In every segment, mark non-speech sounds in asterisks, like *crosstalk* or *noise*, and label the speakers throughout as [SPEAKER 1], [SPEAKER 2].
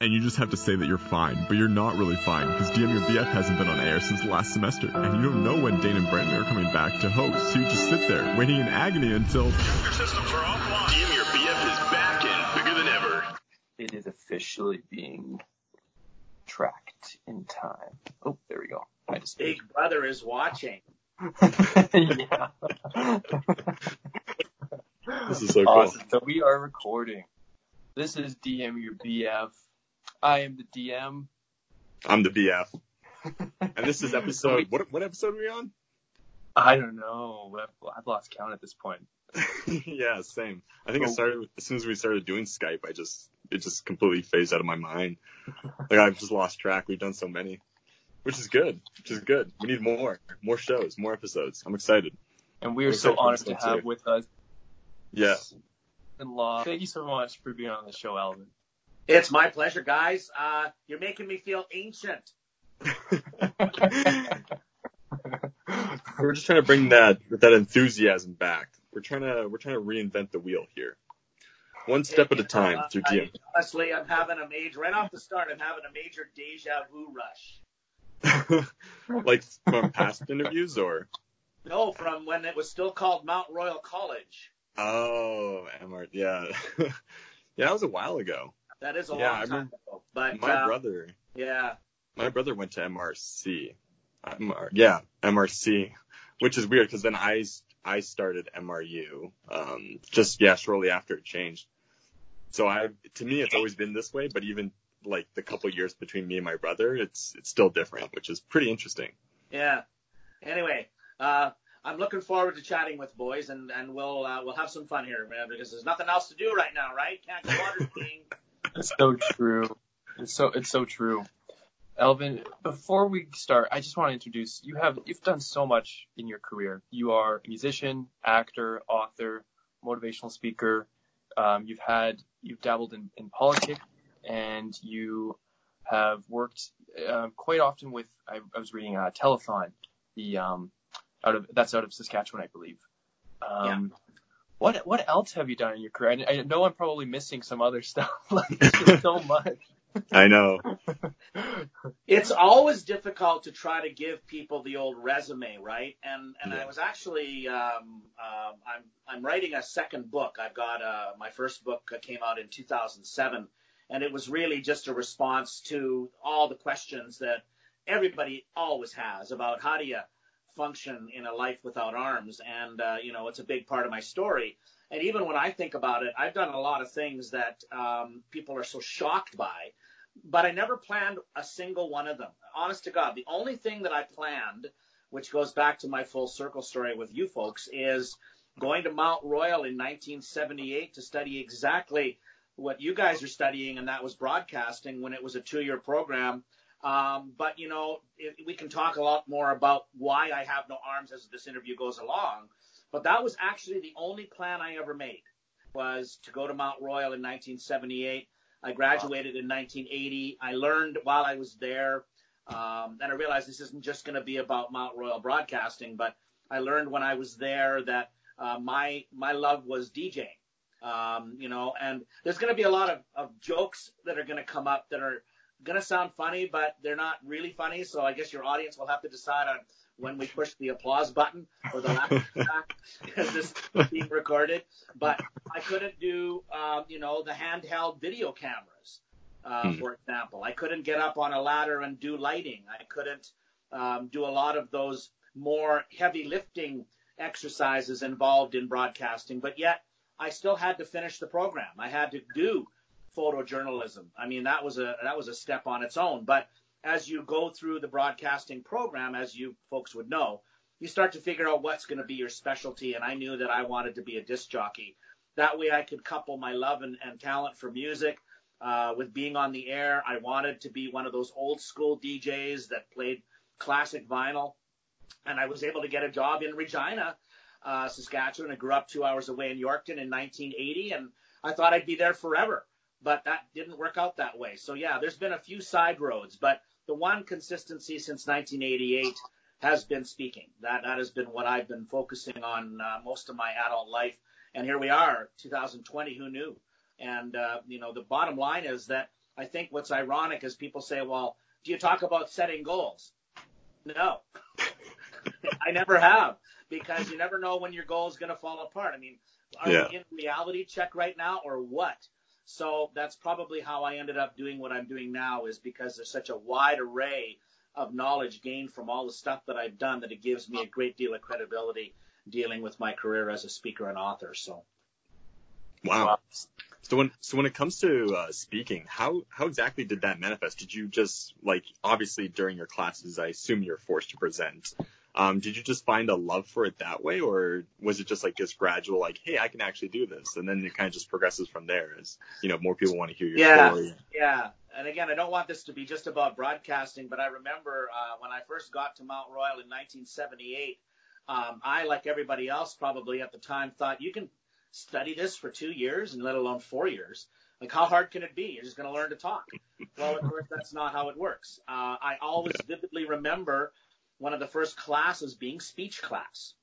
[SPEAKER 1] and you just have to say that you're fine, but you're not really fine because DM Your BF hasn't been on air since last semester, and you don't know when Dane and Brandon are coming back to host, so you just sit there waiting in agony until.
[SPEAKER 2] Your systems are offline. DM Your BF is back and bigger than ever.
[SPEAKER 3] It is officially being tracked in time. Oh, there we go. I just
[SPEAKER 4] Big Brother is watching. *laughs*
[SPEAKER 3] yeah.
[SPEAKER 1] This is so cool.
[SPEAKER 3] So we are recording. This is DM your BF. I am the DM.
[SPEAKER 1] I'm the BF. *laughs* And this is episode. What, what episode are we on?
[SPEAKER 3] I don't know. I've, I've lost count at this point. *laughs*
[SPEAKER 1] yeah, same. I think it
[SPEAKER 3] Oh.
[SPEAKER 1] started with, as soon as we started doing Skype. I just it just completely phased out of my mind. Like I've just lost track. We've done so many, which is good. Which is good. We need more, more shows, more episodes. I'm excited.
[SPEAKER 3] And we are so honored to have
[SPEAKER 1] too.
[SPEAKER 3] with us
[SPEAKER 1] Yeah.
[SPEAKER 3] in law. Thank you so much for being on the show, Alvin.
[SPEAKER 4] It's my pleasure, guys. Uh, you're making me feel ancient.
[SPEAKER 1] We're just trying to bring that that enthusiasm back. We're trying to we're trying to reinvent the wheel here, one step at a time
[SPEAKER 4] Uh,
[SPEAKER 1] through
[SPEAKER 4] I-
[SPEAKER 1] DM.
[SPEAKER 4] honestly, I'm having a major, right off the start, I'm having a major deja vu rush. *laughs*
[SPEAKER 1] like from past interviews or
[SPEAKER 4] No, from when it was still called Mount Royal College.
[SPEAKER 1] oh MR yeah *laughs* yeah that was a while ago.
[SPEAKER 4] That is a
[SPEAKER 1] Yeah,
[SPEAKER 4] long time ago. But
[SPEAKER 1] My
[SPEAKER 4] uh,
[SPEAKER 1] brother
[SPEAKER 4] yeah,
[SPEAKER 1] my brother went to MRC. MR, yeah, MRC, which is weird because then I I started MRU um, just yeah shortly after it changed. So I to me it's always been this way, but even like the couple years between me and my brother, it's it's still different, which is pretty interesting.
[SPEAKER 4] yeah. Anyway, uh, I'm looking forward to chatting with boys, and and we'll uh, we'll have some fun here, man, because there's nothing else to do right now, right? Can't go water skiing. *laughs*
[SPEAKER 3] It's so true. It's so it's so true. Alvin, before we start, I just want to introduce you have you've done so much in your career. You are a musician, actor, author, motivational speaker. Um, you've had you've dabbled in, in politics, and you have worked uh, quite often with. I, I was reading uh, Telethon, the um, out of that's out of Saskatchewan, I believe. Um, What what else have you done in your career? I, I know I'm probably missing some other stuff. *laughs* like so *laughs* much.
[SPEAKER 1] I know. *laughs*
[SPEAKER 4] it's always difficult to try to give people the old resume, right? And and
[SPEAKER 1] Yeah.
[SPEAKER 4] I was actually um, um, I'm I'm writing a second book. I've got uh, my first book came out in 2007, and it was really just a response to all the questions that everybody always has about how do you function in a life without arms, and uh, you know it's a big part of my story. And even when I think about it, I've done a lot of things that um, people are so shocked by but I never planned a single one of them. Honest to God, the only thing that I planned, which goes back to my full circle story with you folks, is going to Mount Royal in 1978 to study exactly what you guys are studying, and that was broadcasting when it was a two-year program. Um, but you know, it, we can talk a lot more about why I have no arms as this interview goes along. But that was actually the only plan I ever made was to go to Mount Royal in 1978. I graduated in 1980. I learned while I was there, um, and I realized this isn't just going to be about Mount Royal Broadcasting, but I learned when I was there that uh, my my love was DJing. Um, you know, and there's going to be a lot of, of jokes that are going to come up that are going to sound funny, but they're not really funny. So I guess your audience will have to decide on when we push the applause button or the laugh track *laughs* because this is being recorded. But I couldn't do, um, you know, the handheld video cameras, uh,
[SPEAKER 1] Hmm.
[SPEAKER 4] for example. I couldn't get up on a ladder and do lighting. I couldn't um, do a lot of those more heavy lifting exercises involved in broadcasting. But yet, I still had to finish the program. I had to do photojournalism. I mean, that was a that was a step on its own. But as you go through the broadcasting program, as you folks would know, you start to figure out what's going to be your specialty. And I knew that I wanted to be a disc jockey. That way, I could couple my love and, and talent for music uh, with being on the air. I wanted to be one of those old school DJs that played classic vinyl. And I was able to get a job in Regina, uh, Saskatchewan. I grew up two hours away in Yorkton in 1980, and I thought I'd be there forever. But that didn't work out that way. So yeah, there's been a few side roads, but the one consistency since 1988 has been speaking. That that has been what I've been focusing on uh, most of my adult life. And here we are, 2020. Who knew? And uh, you know, the bottom line is that I think what's ironic is people say, well, do you talk about setting goals? No, *laughs* I never have because you never know when your goal is going to fall apart. I mean, are
[SPEAKER 1] Yeah.
[SPEAKER 4] we in reality check right now or what? So that's probably how I ended up doing what I'm doing now is because there's such a wide array of knowledge gained from all the stuff that I've done that it gives me a great deal of credibility dealing with my career as a speaker and author. So
[SPEAKER 1] Wow. So when so when it comes to uh, speaking, how how exactly did that manifest? Did you just like obviously during your classes, I assume you're forced to present. Um, did you just find a love for it that way, or was it just like this gradual, like, hey, I can actually do this, and then it kind of just progresses from there as you know more people want to hear your
[SPEAKER 4] Yeah.
[SPEAKER 1] story?
[SPEAKER 4] Yeah, yeah. and again, I don't want this to be just about broadcasting, but I remember uh, when I first got to Mount Royal in 1978, um, I, like everybody else probably at the time, thought you can study this for two years and let alone four years. Like, how hard can it be? You're just going to learn to talk. Well, of course, that's not how it works. Uh, I always vividly remember one of the first classes being speech class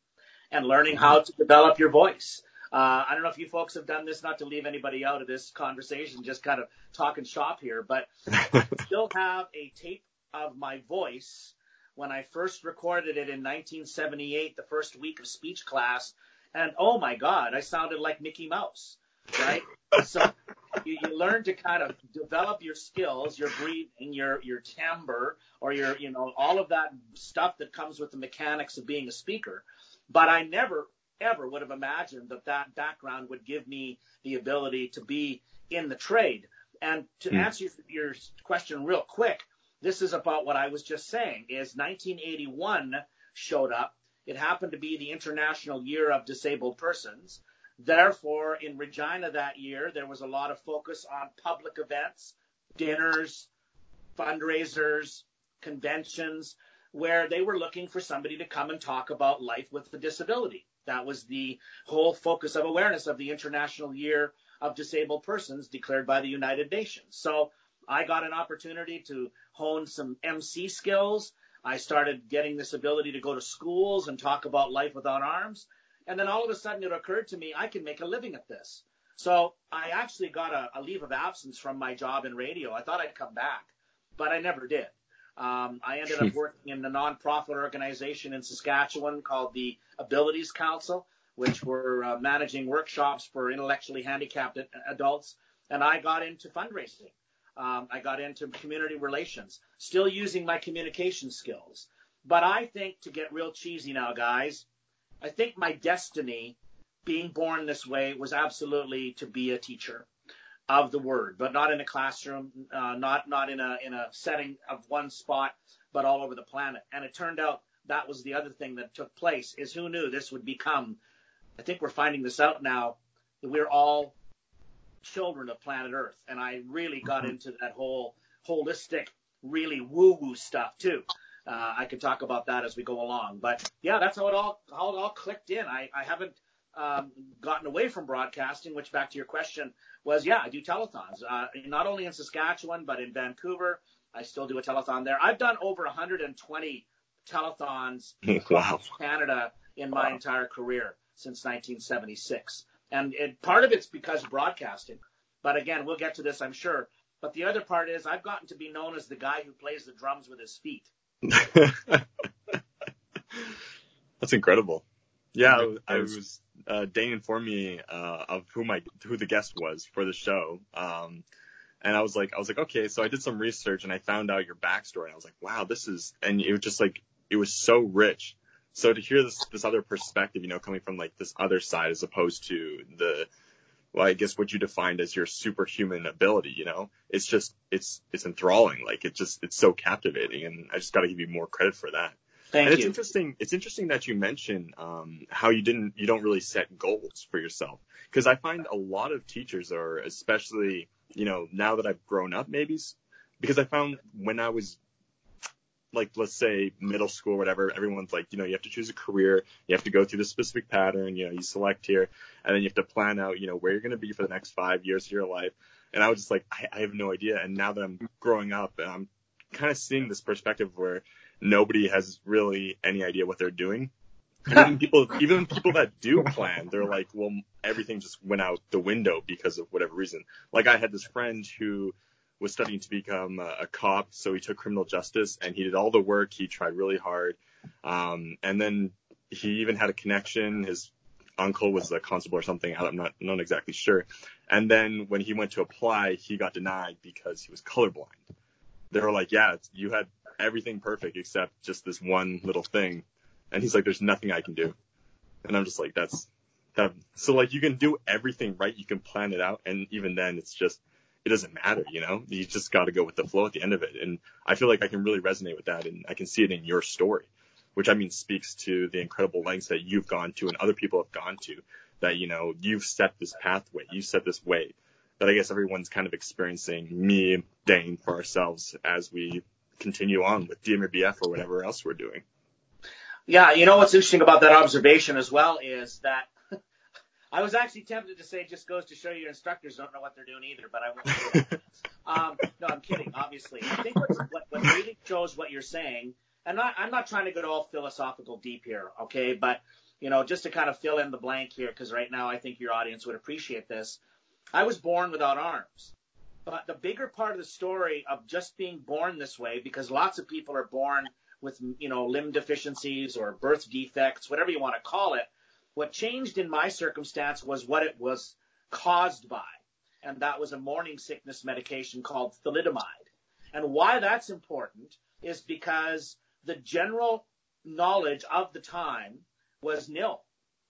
[SPEAKER 4] and learning how to develop your voice. Uh, I don't know if you folks have done this, not to leave anybody out of this conversation, just kind of talking shop here, but I *laughs* still have a tape of my voice when I first recorded it in 1978, the first week of speech class. And oh my God, I sounded like Mickey Mouse, right? so you, you learn to kind of develop your skills, your breathing, your, your timbre, or your, you know, all of that stuff that comes with the mechanics of being a speaker. But I never, ever would have imagined that that background would give me the ability to be in the trade. And to
[SPEAKER 1] Hmm.
[SPEAKER 4] answer your question real quick, this is about what I was just saying is 1981 showed up. It happened to be the International Year of Disabled Persons. Therefore, in Regina that year, there was a lot of focus on public events, dinners, fundraisers, conventions, where they were looking for somebody to come and talk about life with a disability. That was the whole focus of awareness of the International Year of Disabled Persons declared by the United Nations. So I got an opportunity to hone some MC skills. I started getting this ability to go to schools and talk about life without arms. And then all of a sudden it occurred to me I can make a living at this. So I actually got a, a leave of absence from my job in radio. I thought I'd come back, but I never did. Um, I ended up working in a nonprofit organization in Saskatchewan called the Abilities Council, which were uh, managing workshops for intellectually handicapped adults. And I got into fundraising. Um, I got into community relations, still using my communication skills. But I think to get real cheesy now, guys, I think my destiny being born this way was absolutely to be a teacher of the word, but not in a classroom, uh, not not in a in a setting of one spot, but all over the planet. And it turned out that was the other thing that took place. Is who knew this would become? I think we're finding this out now that we're all children of planet Earth, and I really got into that whole holistic, really woo woo stuff too. Uh, I could talk about that as we go along, but yeah, that's how it all how it all clicked in. I I haven't um, gotten away from broadcasting, which back to your question was, yeah, I do telethons, uh, not only in Saskatchewan, but in Vancouver. I still do a telethon there. I've done over 120 telethons *laughs*
[SPEAKER 1] wow.
[SPEAKER 4] across Canada in my entire career since 1976. And it, part of it's because of broadcasting. But again, we'll get to this, I'm sure. But the other part is I've gotten to be known as the guy who plays the drums with his feet. *laughs*
[SPEAKER 1] That's incredible. Yeah, I, was- I was. Uh, Dane informed me uh, of who my who the guest was for the show, um, and I was like, I was like, okay. So I did some research and I found out your backstory. And I was like, wow, this is, and it was just like, it was so rich. So to hear this this other perspective, you know, coming from like this other side as opposed to the, well, I guess what you defined as your superhuman ability, you know, it's just it's it's enthralling. Like it just it's so captivating, and I just got to give you more credit for that.
[SPEAKER 4] Thank
[SPEAKER 1] and it's
[SPEAKER 4] you.
[SPEAKER 1] interesting. It's interesting that you mention um, how you didn't, you don't really set goals for yourself. Because I find a lot of teachers are, especially, you know, now that I've grown up, maybe, because I found when I was, like, let's say middle school, or whatever, everyone's like, you know, you have to choose a career, you have to go through the specific pattern, you know, you select here, and then you have to plan out, you know, where you're going to be for the next five years of your life. And I was just like, I, I have no idea. And now that I'm growing up, and I'm kind of seeing this perspective where nobody has really any idea what they're doing. *laughs* And even people, even people that do plan, they're like, well, everything just went out the window because of whatever reason. Like I had this friend who was studying to become a, a cop, so he took criminal justice and he did all the work. He tried really hard, um, and then he even had a connection. His uncle was a constable or something. I'm not not exactly sure. And then when he went to apply, he got denied because he was colorblind. They were like, "Yeah, you had everything perfect except just this one little thing," and he's like, "There's nothing I can do." And I'm just like, "That's that." So like, you can do everything right, you can plan it out, and even then, it's just it doesn't matter, you know. You just got to go with the flow at the end of it. And I feel like I can really resonate with that, and I can see it in your story which I mean speaks to the incredible lengths that you've gone to and other people have gone to. That you know you've set this pathway, you set this way that I guess everyone's kind of experiencing. Me, Dane, for ourselves as we continue on with DMRBF or whatever else we're doing.
[SPEAKER 4] Yeah, you know what's interesting about that observation as well is that *laughs* I was actually tempted to say it just goes to show your instructors don't know what they're doing either, but I won't. *laughs* um, no, I'm kidding. Obviously, I think what, what really shows what you're saying and not, I'm not trying to get all philosophical deep here, okay? But, you know, just to kind of fill in the blank here, because right now I think your audience would appreciate this. I was born without arms. But the bigger part of the story of just being born this way, because lots of people are born with, you know, limb deficiencies or birth defects, whatever you want to call it. What changed in my circumstance was what it was caused by. And that was a morning sickness medication called thalidomide. And why that's important is because the general knowledge of the time was nil.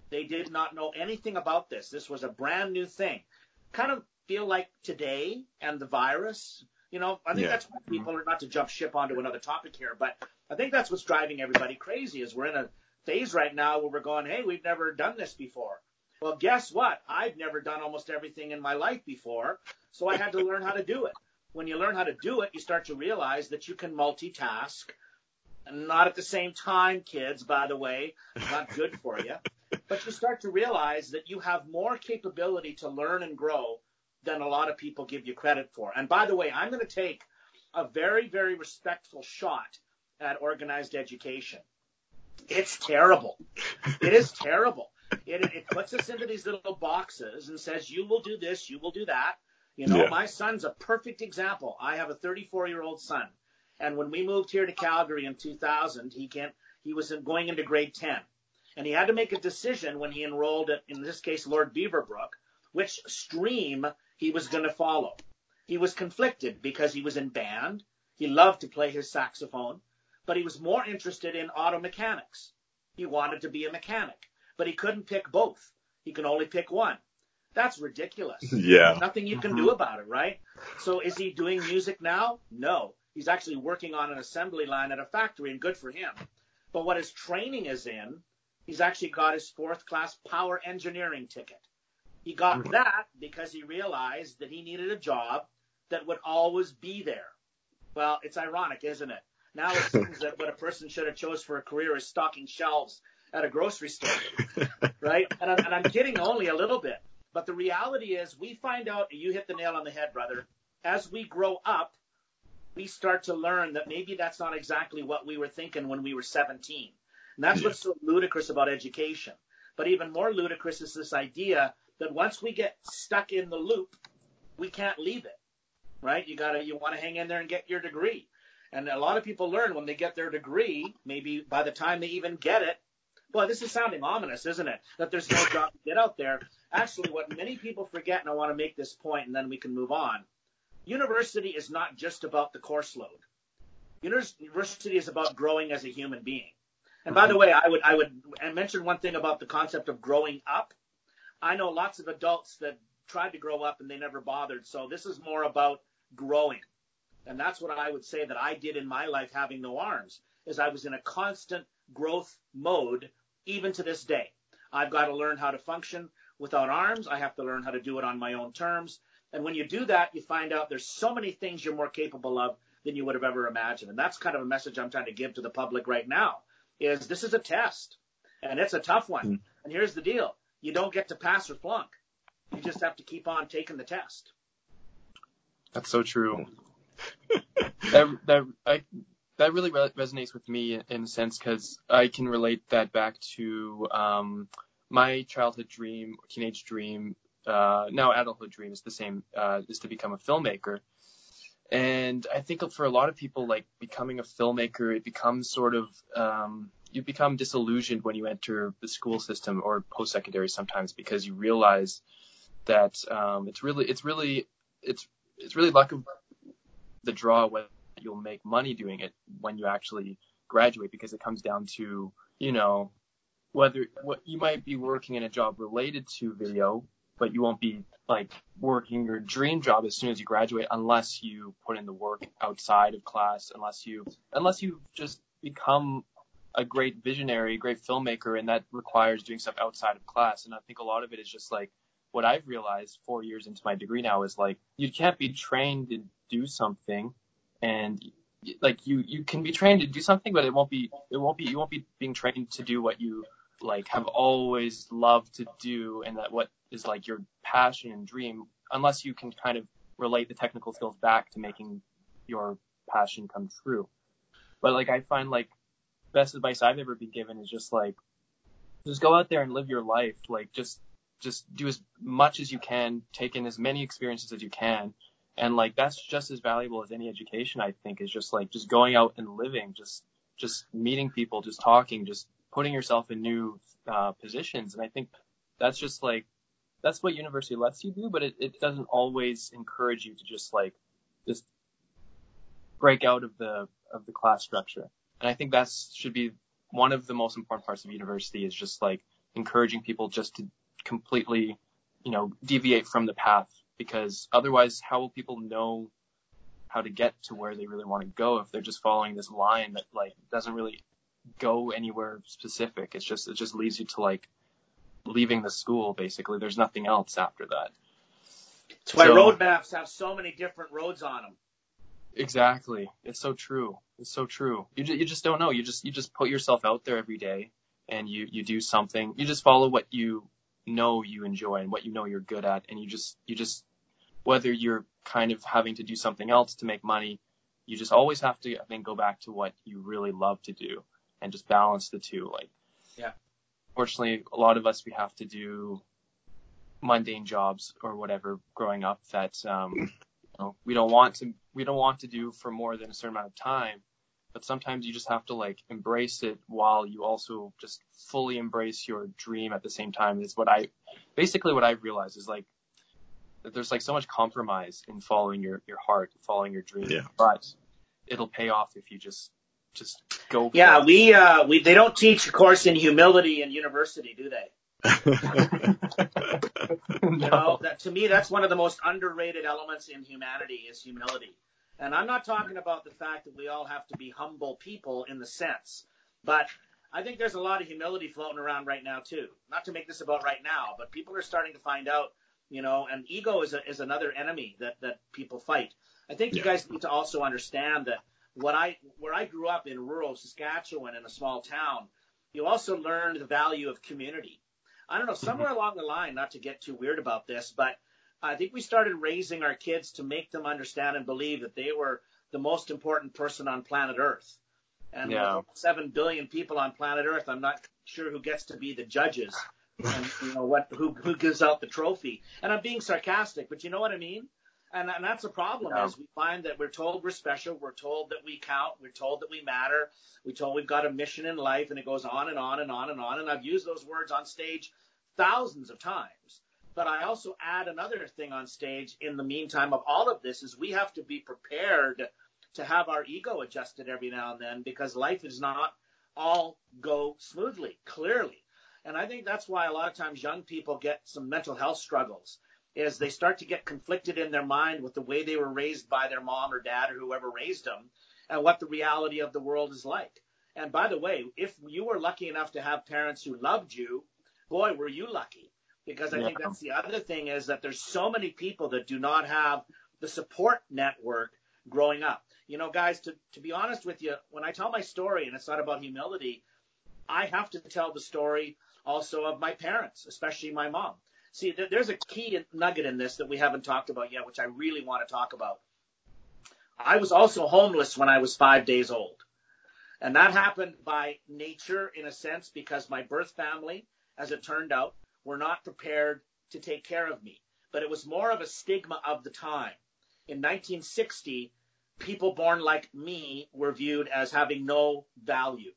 [SPEAKER 4] They did not know anything about this. This was a brand new thing. Kind of feel like today and the virus. You know, I think yeah. that's why people are not to jump ship onto another topic here, but I think that's what's driving everybody crazy is we're in a phase right now where we're going, hey, we've never done this before. Well, guess what? I've never done almost everything in my life before, so I had to learn how to do it. When you learn how to do it, you start to realize that you can multitask and not at the same time, kids, by the way, not good for you. *laughs* But you start to realize that you have more capability to learn and grow than a lot of people give you credit for. And by the way, I'm going to take a very, very respectful shot at organized education. It's terrible. It is terrible. It, it puts us into these little boxes and says, you will do this, you will do that. You know, yeah. my son's a perfect example. I have a 34 year old son. And when we moved here to Calgary in 2000, he can he was going into grade 10, and he had to make a decision when he enrolled at, in this case, Lord Beaverbrook, which stream he was going to follow. He was conflicted because he was in band. He loved to play his saxophone, but he was more interested in auto mechanics. He wanted to be a mechanic, but he couldn't pick both. He can only pick one. That's ridiculous. *laughs*
[SPEAKER 1] Yeah.
[SPEAKER 4] Nothing you can do mm-hmm. about it, right? So is he doing music now? No. He's actually working on an assembly line at a factory, and good for him. But what his training is in, he's actually got his fourth class power engineering ticket. He got mm-hmm. that because he realized that he needed a job that would always be there. Well, it's ironic, isn't it? Now it seems that what a person should have chose for a career is stocking shelves at a grocery store, *laughs* right? And I'm, and I'm kidding only a little bit. But the reality is we find out, you hit the nail on the head, brother, as we grow up, we start to learn that maybe that's not exactly what we were thinking when we were 17. And that's what's so ludicrous about education. But even more ludicrous is this idea that once we get stuck in the loop, we can't leave it. Right? You gotta, you want to hang in there and get your degree. And a lot of people learn when they get their degree, maybe by the time they even get it, well, this is sounding ominous, isn't it? That there's no job to get out there. Actually, what many people forget, and I want to make this point and then we can move on, university is not just about the course load. University is about growing as a human being. And by the mm-hmm. way, I would I would mention one thing about the concept of growing up. I know lots of adults that tried to grow up and they never bothered. So this is more about growing. And that's what I would say that I did in my life having no arms is I was in a constant growth mode even to this day. I've got to learn how to function without arms. I have to learn how to do it on my own terms. And when you do that, you find out there's so many things you're more capable of than you would have ever imagined. And that's kind of a message I'm trying to give to the public right now is this is a test and it's a tough one. Mm. And here's the deal. You don't get to pass or flunk. You just have to keep on taking the test.
[SPEAKER 3] That's so true. *laughs* that, that, I, that really re- resonates with me in a sense because I can relate that back to um, my childhood dream, teenage dream uh, now adulthood dream is the same uh, is to become a filmmaker. And I think for a lot of people, like becoming a filmmaker, it becomes sort of um, you become disillusioned when you enter the school system or post-secondary sometimes because you realize that um, it's really it's really it's it's really luck of the draw whether you'll make money doing it when you actually graduate because it comes down to you know whether what you might be working in a job related to video but you won't be like working your dream job as soon as you graduate unless you put in the work outside of class unless you unless you just become a great visionary, a great filmmaker, and that requires doing stuff outside of class. And I think a lot of it is just like what I've realized four years into my degree now is like you can't be trained to do something, and like you you can be trained to do something, but it won't be it won't be you won't be being trained to do what you like have always loved to do, and that what is like your passion and dream, unless you can kind of relate the technical skills back to making your passion come true. But like I find like best advice I've ever been given is just like, just go out there and live your life. Like just, just do as much as you can, take in as many experiences as you can. And like, that's just as valuable as any education, I think, is just like, just going out and living, just, just meeting people, just talking, just putting yourself in new, uh, positions. And I think that's just like, that's what university lets you do, but it, it doesn't always encourage you to just like, just break out of the, of the class structure. And I think that should be one of the most important parts of university is just like encouraging people just to completely, you know, deviate from the path because otherwise how will people know how to get to where they really want to go if they're just following this line that like doesn't really go anywhere specific. It's just, it just leads you to like leaving the school basically. There's nothing else after that.
[SPEAKER 4] That's why so, roadmaps have so many different roads on them.
[SPEAKER 3] Exactly. It's so true. It's so true. You just, you just don't know. You just you just put yourself out there every day and you you do something. You just follow what you know you enjoy and what you know you're good at and you just you just whether you're kind of having to do something else to make money, you just always have to I think go back to what you really love to do and just balance the two like
[SPEAKER 4] Yeah.
[SPEAKER 3] Fortunately, a lot of us we have to do mundane jobs or whatever growing up that um know, we don't want to we don't want to do for more than a certain amount of time. But sometimes you just have to like embrace it while you also just fully embrace your dream at the same time. Is what I basically what I've realized is like that there's like so much compromise in following your your heart, following your dream.
[SPEAKER 1] Yeah.
[SPEAKER 3] But it'll pay off if you just just go.
[SPEAKER 4] Yeah, we uh we they don't teach a course in humility in university, do they? You know, *laughs* that to me, that's one of the most underrated elements in humanity is humility. And I'm not talking about the fact that we all have to be humble people in the sense, but I think there's a lot of humility floating around right now too. Not to make this about right now, but people are starting to find out, you know, and ego is a, is another enemy that that people fight. I think you guys need to also understand that what I where I grew up in rural Saskatchewan in a small town, you also learned the value of community. I don't know, somewhere mm-hmm. along the line, not to get too weird about this, but I think we started raising our kids to make them understand and believe that they were the most important person on planet Earth. And yeah. with seven billion people on planet Earth, I'm not sure who gets to be the judges and you know what who who gives out the trophy. And I'm being sarcastic, but you know what I mean? And, and that's a problem yeah. is we find that we're told we're special, we're told that we count, we're told that we matter, we're told we've got a mission in life, and it goes on and on and on and on. And I've used those words on stage thousands of times. But I also add another thing on stage in the meantime of all of this is we have to be prepared to have our ego adjusted every now and then because life does not all go smoothly, clearly. And I think that's why a lot of times young people get some mental health struggles is they start to get conflicted in their mind with the way they were raised by their mom or dad or whoever raised them and what the reality of the world is like. And by the way, if you were lucky enough to have parents who loved you, boy, were you lucky. Because I yeah. think that's the other thing is that there's so many people that do not have the support network growing up. You know, guys, to, to be honest with you, when I tell my story and it's not about humility, I have to tell the story also of my parents, especially my mom. See, there's a key nugget in this that we haven't talked about yet, which I really want to talk about. I was also homeless when I was five days old. And that happened by nature in a sense because my birth family, as it turned out, were not prepared to take care of me. But it was more of a stigma of the time. In 1960, people born like me were viewed as having no value.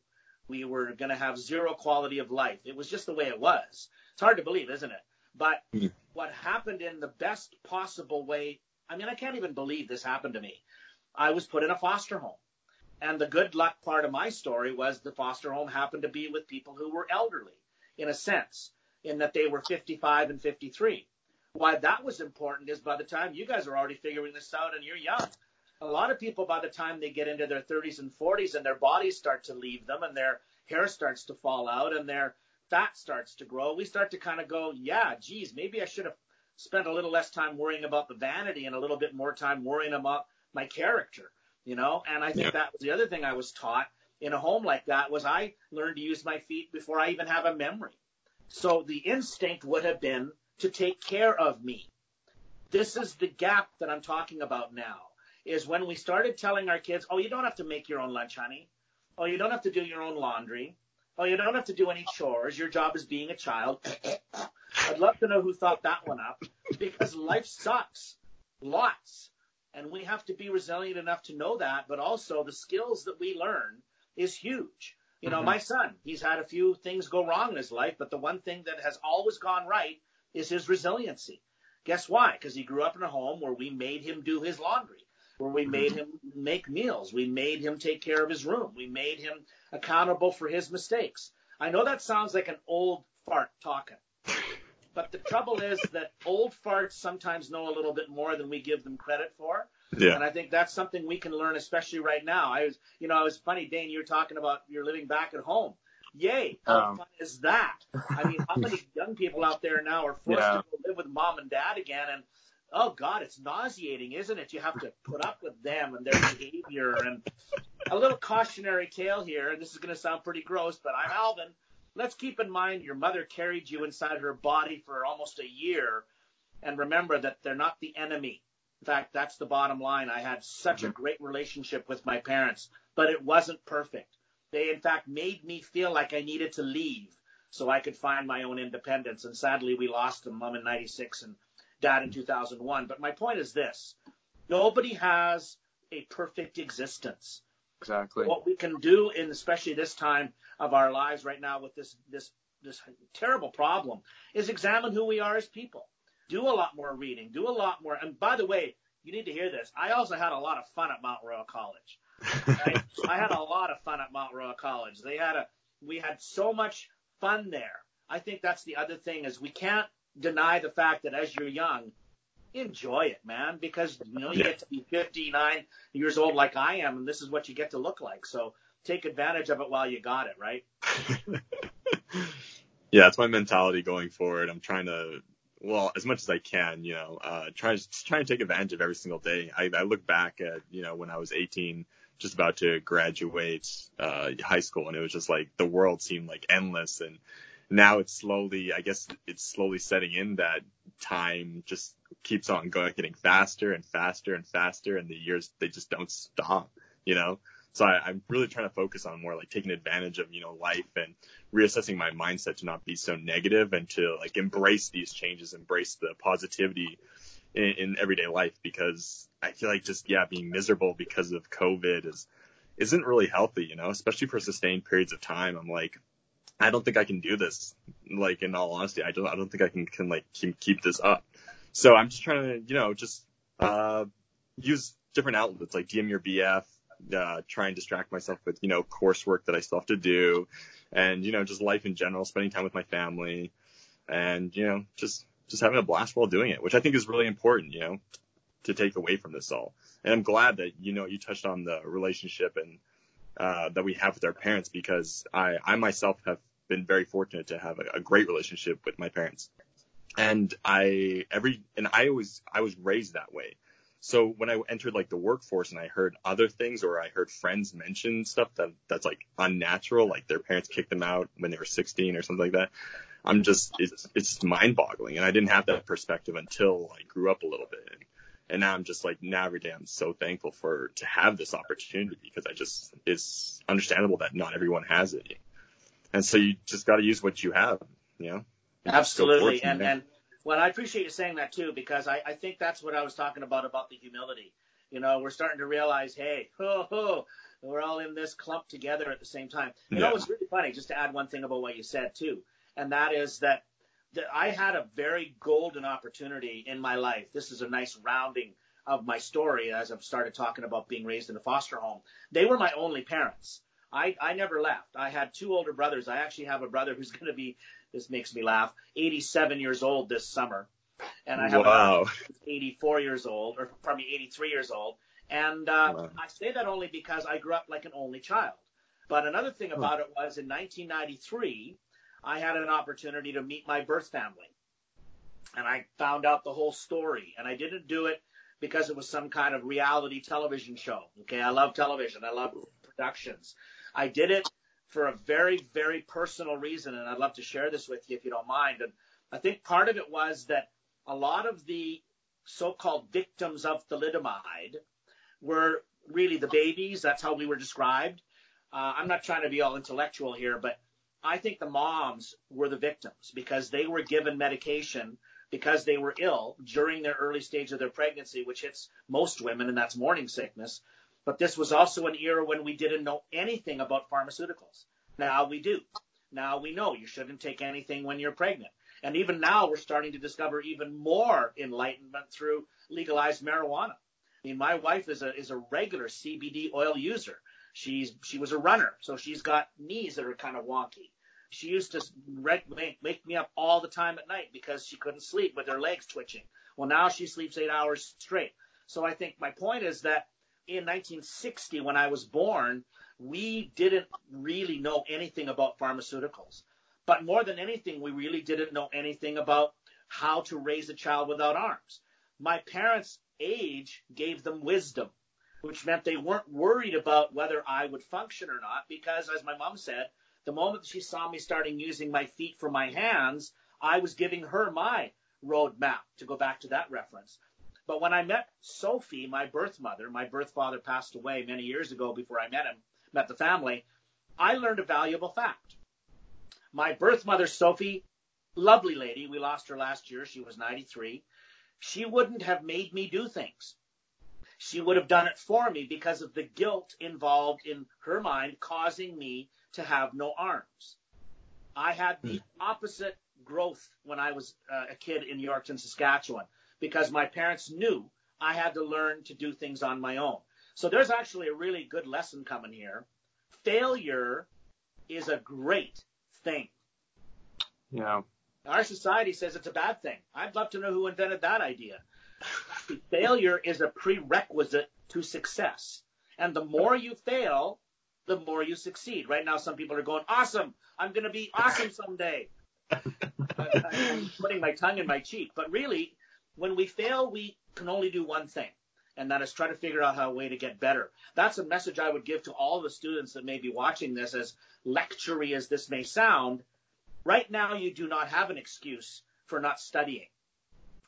[SPEAKER 4] We were going to have zero quality of life. It was just the way it was. It's hard to believe, isn't it? But
[SPEAKER 1] Mhm.
[SPEAKER 4] what happened in the best possible way, I mean, I can't even believe this happened to me. I was put in a foster home. And the good luck part of my story was the foster home happened to be with people who were elderly, in a sense, in that they were 55 and 53. Why that was important is by the time you guys are already figuring this out and you're young, a lot of people by the time they get into their 30s and 40s and their bodies start to leave them and their hair starts to fall out and their fat starts to grow, we start to kind of go, yeah, geez, maybe I should have spent a little less time worrying about the vanity and a little bit more time worrying about my character, you know? And I think
[SPEAKER 1] Yeah.
[SPEAKER 4] that was the other thing I was taught in a home like that was I learned to use my feet before I even have a memory. So the instinct would have been to take care of me. This is the gap that I'm talking about now is when we started telling our kids, oh, you don't have to make your own lunch, honey. Oh, you don't have to do your own laundry. Oh, you don't have to do any chores. Your job is being a child. I'd love to know who thought that one up because life sucks. Lots. And we have to be resilient enough to know that, but also the skills that we learn is huge. You know,
[SPEAKER 3] Mhm.
[SPEAKER 4] my son, he's had a few things go wrong in his life, but the one thing that has always gone right is his resiliency. Guess why? Because he grew up in a home where we made him do his laundry, where we made him make meals, we made him take care of his room, we made him accountable for his mistakes. I know that sounds like an old fart talking, but the trouble is that old farts sometimes know a little bit more than we give them credit for.
[SPEAKER 1] Yeah.
[SPEAKER 4] And I think that's something we can learn, especially right now. I was, you know, it was funny, Dane, you were talking about you're living back at home. Yay. How
[SPEAKER 3] Um.
[SPEAKER 4] fun is that? I mean, how many *laughs* young people out there now are forced
[SPEAKER 3] Yeah.
[SPEAKER 4] to go live with mom and dad again? And oh God, it's nauseating, isn't it? You have to put up with them and their behavior. And a little cautionary tale here, and this is going to sound pretty gross, but I'm Alvin. Let's keep in mind your mother carried you inside her body for almost a year. And remember that they're not the enemy. In fact, that's the bottom line. I had such a mm-hmm. great relationship with my parents, but it wasn't perfect. They, in fact, made me feel like I needed to leave so I could find my own independence. And sadly, we lost them, mom in 96 and dad in 2001. But my point is this. Nobody has a perfect existence.
[SPEAKER 3] Exactly.
[SPEAKER 4] what we can do in especially this time of our lives right now with this this this terrible problem is examine who we are as people. Do a lot more reading. Do a lot more. And by the way you need to hear this. I also had a lot of fun at mount royal college. *laughs* Right? i had a lot of fun at mount royal college. They had a we had so much fun there. I think that's the other thing is we can't deny the fact that as you're young enjoy it man because you know you
[SPEAKER 1] Yeah.
[SPEAKER 4] get to be 59 years old like I am, and this is what you get to look like. So take advantage of it while you got it, right? *laughs*
[SPEAKER 1] yeah, that's my mentality going forward. I'm trying to, well, as much as I can, you know, uh, try try and take advantage of every single day. I, I look back at, you know, when I was 18, just about to graduate uh, high school, and it was just like the world seemed like endless, and now it's slowly, I guess, it's slowly setting in that time just keeps on going, getting faster and faster and faster, and the years they just don't stop, you know. So I, I'm really trying to focus on more like taking advantage of, you know, life and reassessing my mindset to not be so negative and to like embrace these changes, embrace the positivity in, in everyday life because I feel like just, yeah, being miserable because of COVID is, isn't really healthy, you know, especially for sustained periods of time. I'm like, I don't think I can do this. Like in all honesty, I don't, I don't think I can, can like keep, keep this up. So I'm just trying to, you know, just, uh, use different outlets like DM your BF, uh, try and distract myself with, you know, coursework that I still have to do and, you know, just life in general, spending time with my family and, you know, just, just having a blast while doing it, which I think is really important, you know, to take away from this all. And I'm glad that, you know, you touched on the relationship and, uh, that we have with our parents because I, I myself have been very fortunate to have a, a great relationship with my parents. And I, every, and I always, I was raised that way. So when I entered like the workforce and I heard other things or I heard friends mention stuff that that's like unnatural, like their parents kicked them out when they were 16 or something like that, I'm just, it's, it's mind boggling. And I didn't have that perspective until I grew up a little bit. And, and now I'm just like, now every day I'm so thankful for, to have this opportunity because I just, it's understandable that not everyone has it. And so you just got to use what you have, you know?
[SPEAKER 4] Absolutely.
[SPEAKER 1] Go
[SPEAKER 4] And and well, I appreciate you saying that too, because I, I think that's what I was talking about about the humility. You know, we're starting to realize, hey, *laughs* ho, ho, we're all in this clump together at the same time. You
[SPEAKER 1] Yeah.
[SPEAKER 4] know, it's really funny, just to add one thing about what you said too, and that is that, that I had a very golden opportunity in my life. This is a nice rounding of my story as I've started talking about being raised in a foster home. They were my only parents. I, I never left. I had two older brothers. I actually have a brother who's *laughs* going to be, this makes me laugh, 87 years old this summer. And I have a
[SPEAKER 1] wow.
[SPEAKER 4] 84 years old, or probably 83 years old. And uh,
[SPEAKER 1] Wow.
[SPEAKER 4] I say that only because I grew up like an only child. But another thing about it was in 1993, I had an opportunity to meet my birth family. And I found out the whole story. And I didn't do it because it was some kind of reality television show. Okay, I love television, I love productions. I did it for a very, very personal reason, and I'd love to share this with you if you don't mind. And I think part of it was that a lot of the so-called victims of thalidomide were really the babies. That's how we were described. Uh, I'm not trying to be all intellectual here, but I think the moms were the victims because they were given medication because they were ill during their early stage of their pregnancy, which hits most women, and that's morning sickness. But this was also an era when we didn't know anything about pharmaceuticals. Now we do. Now we know you shouldn't take anything when you're pregnant. And even now we're starting to discover even more enlightenment through legalized marijuana. I mean, my wife is a is a regular CBD oil user. She's she was a runner, so she's got knees that are kind of wonky. She used to make, make me up all the time at night because she couldn't sleep with her legs twitching. Well, now she sleeps eight hours straight. So I think my point is that in 1960, when I was born, we didn't really know anything about pharmaceuticals. But more than anything, we really didn't know anything about how to raise a child without arms. My parents' age gave them wisdom, which meant they weren't worried about whether I would function or not, because as my mom said, the moment she saw me starting using my feet for my hands, I was giving her my roadmap, to go back to that reference. But when I met Sophie, my birth mother, my birth father passed away many years ago before I met him, met the family, I learned a valuable fact. My birth mother, Sophie, lovely lady, we lost her last year, she was 93, she wouldn't have made me do things. She would have done it for me because of the guilt involved in her mind causing me to have no arms. I had the opposite growth when I was uh, a kid in Yorkton, Saskatchewan, because my parents knew I had to learn to do things on my own. So there's actually a really good lesson coming here. Failure is a great thing.
[SPEAKER 3] Yeah.
[SPEAKER 4] Our society says it's a bad thing. I'd love to know who invented that idea. *laughs* Failure is a prerequisite to success. And the more you fail, the more you succeed. Right now, some people are going, awesome. I'm going to be awesome someday. *laughs* I'm putting my tongue in my cheek. But really, when we fail, we can only do one thing, and that is try to figure out how a way to get better. That's a message I would give to all the students that may be watching this, as lectury as this may sound. Right now, you do not have an excuse for not studying.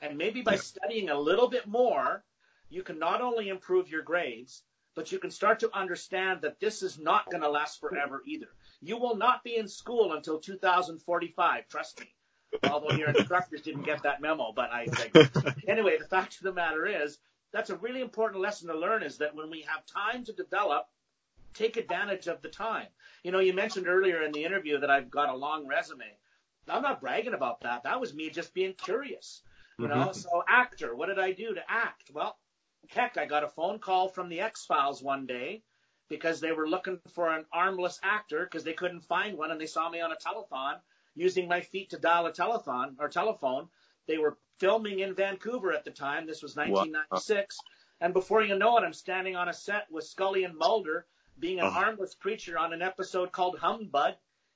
[SPEAKER 4] And maybe by studying a little bit more, you can not only improve your grades, but you can start to understand that this is not going to last forever either. You will not be in school until 2045, trust me. Although your *laughs* instructors didn't get that memo, but I *laughs* anyway, the fact of the matter is that's a really important lesson to learn is that when we have time to develop, take advantage of the time. You know, you mentioned earlier in the interview that I've got a long resume. I'm not bragging about that. That was me just being curious. You know, mm-hmm. so actor, what did I do to act? Well, heck, I got a phone call from the X Files one day because they were looking for an armless actor because they couldn't find one and they saw me on a telethon using my feet to dial a telethon or telephone. They were filming in Vancouver at the time. This was 1996. And before you know it, I'm standing on a set with Scully and Mulder being an
[SPEAKER 1] Oh.
[SPEAKER 4] armless preacher on an episode called Humbug.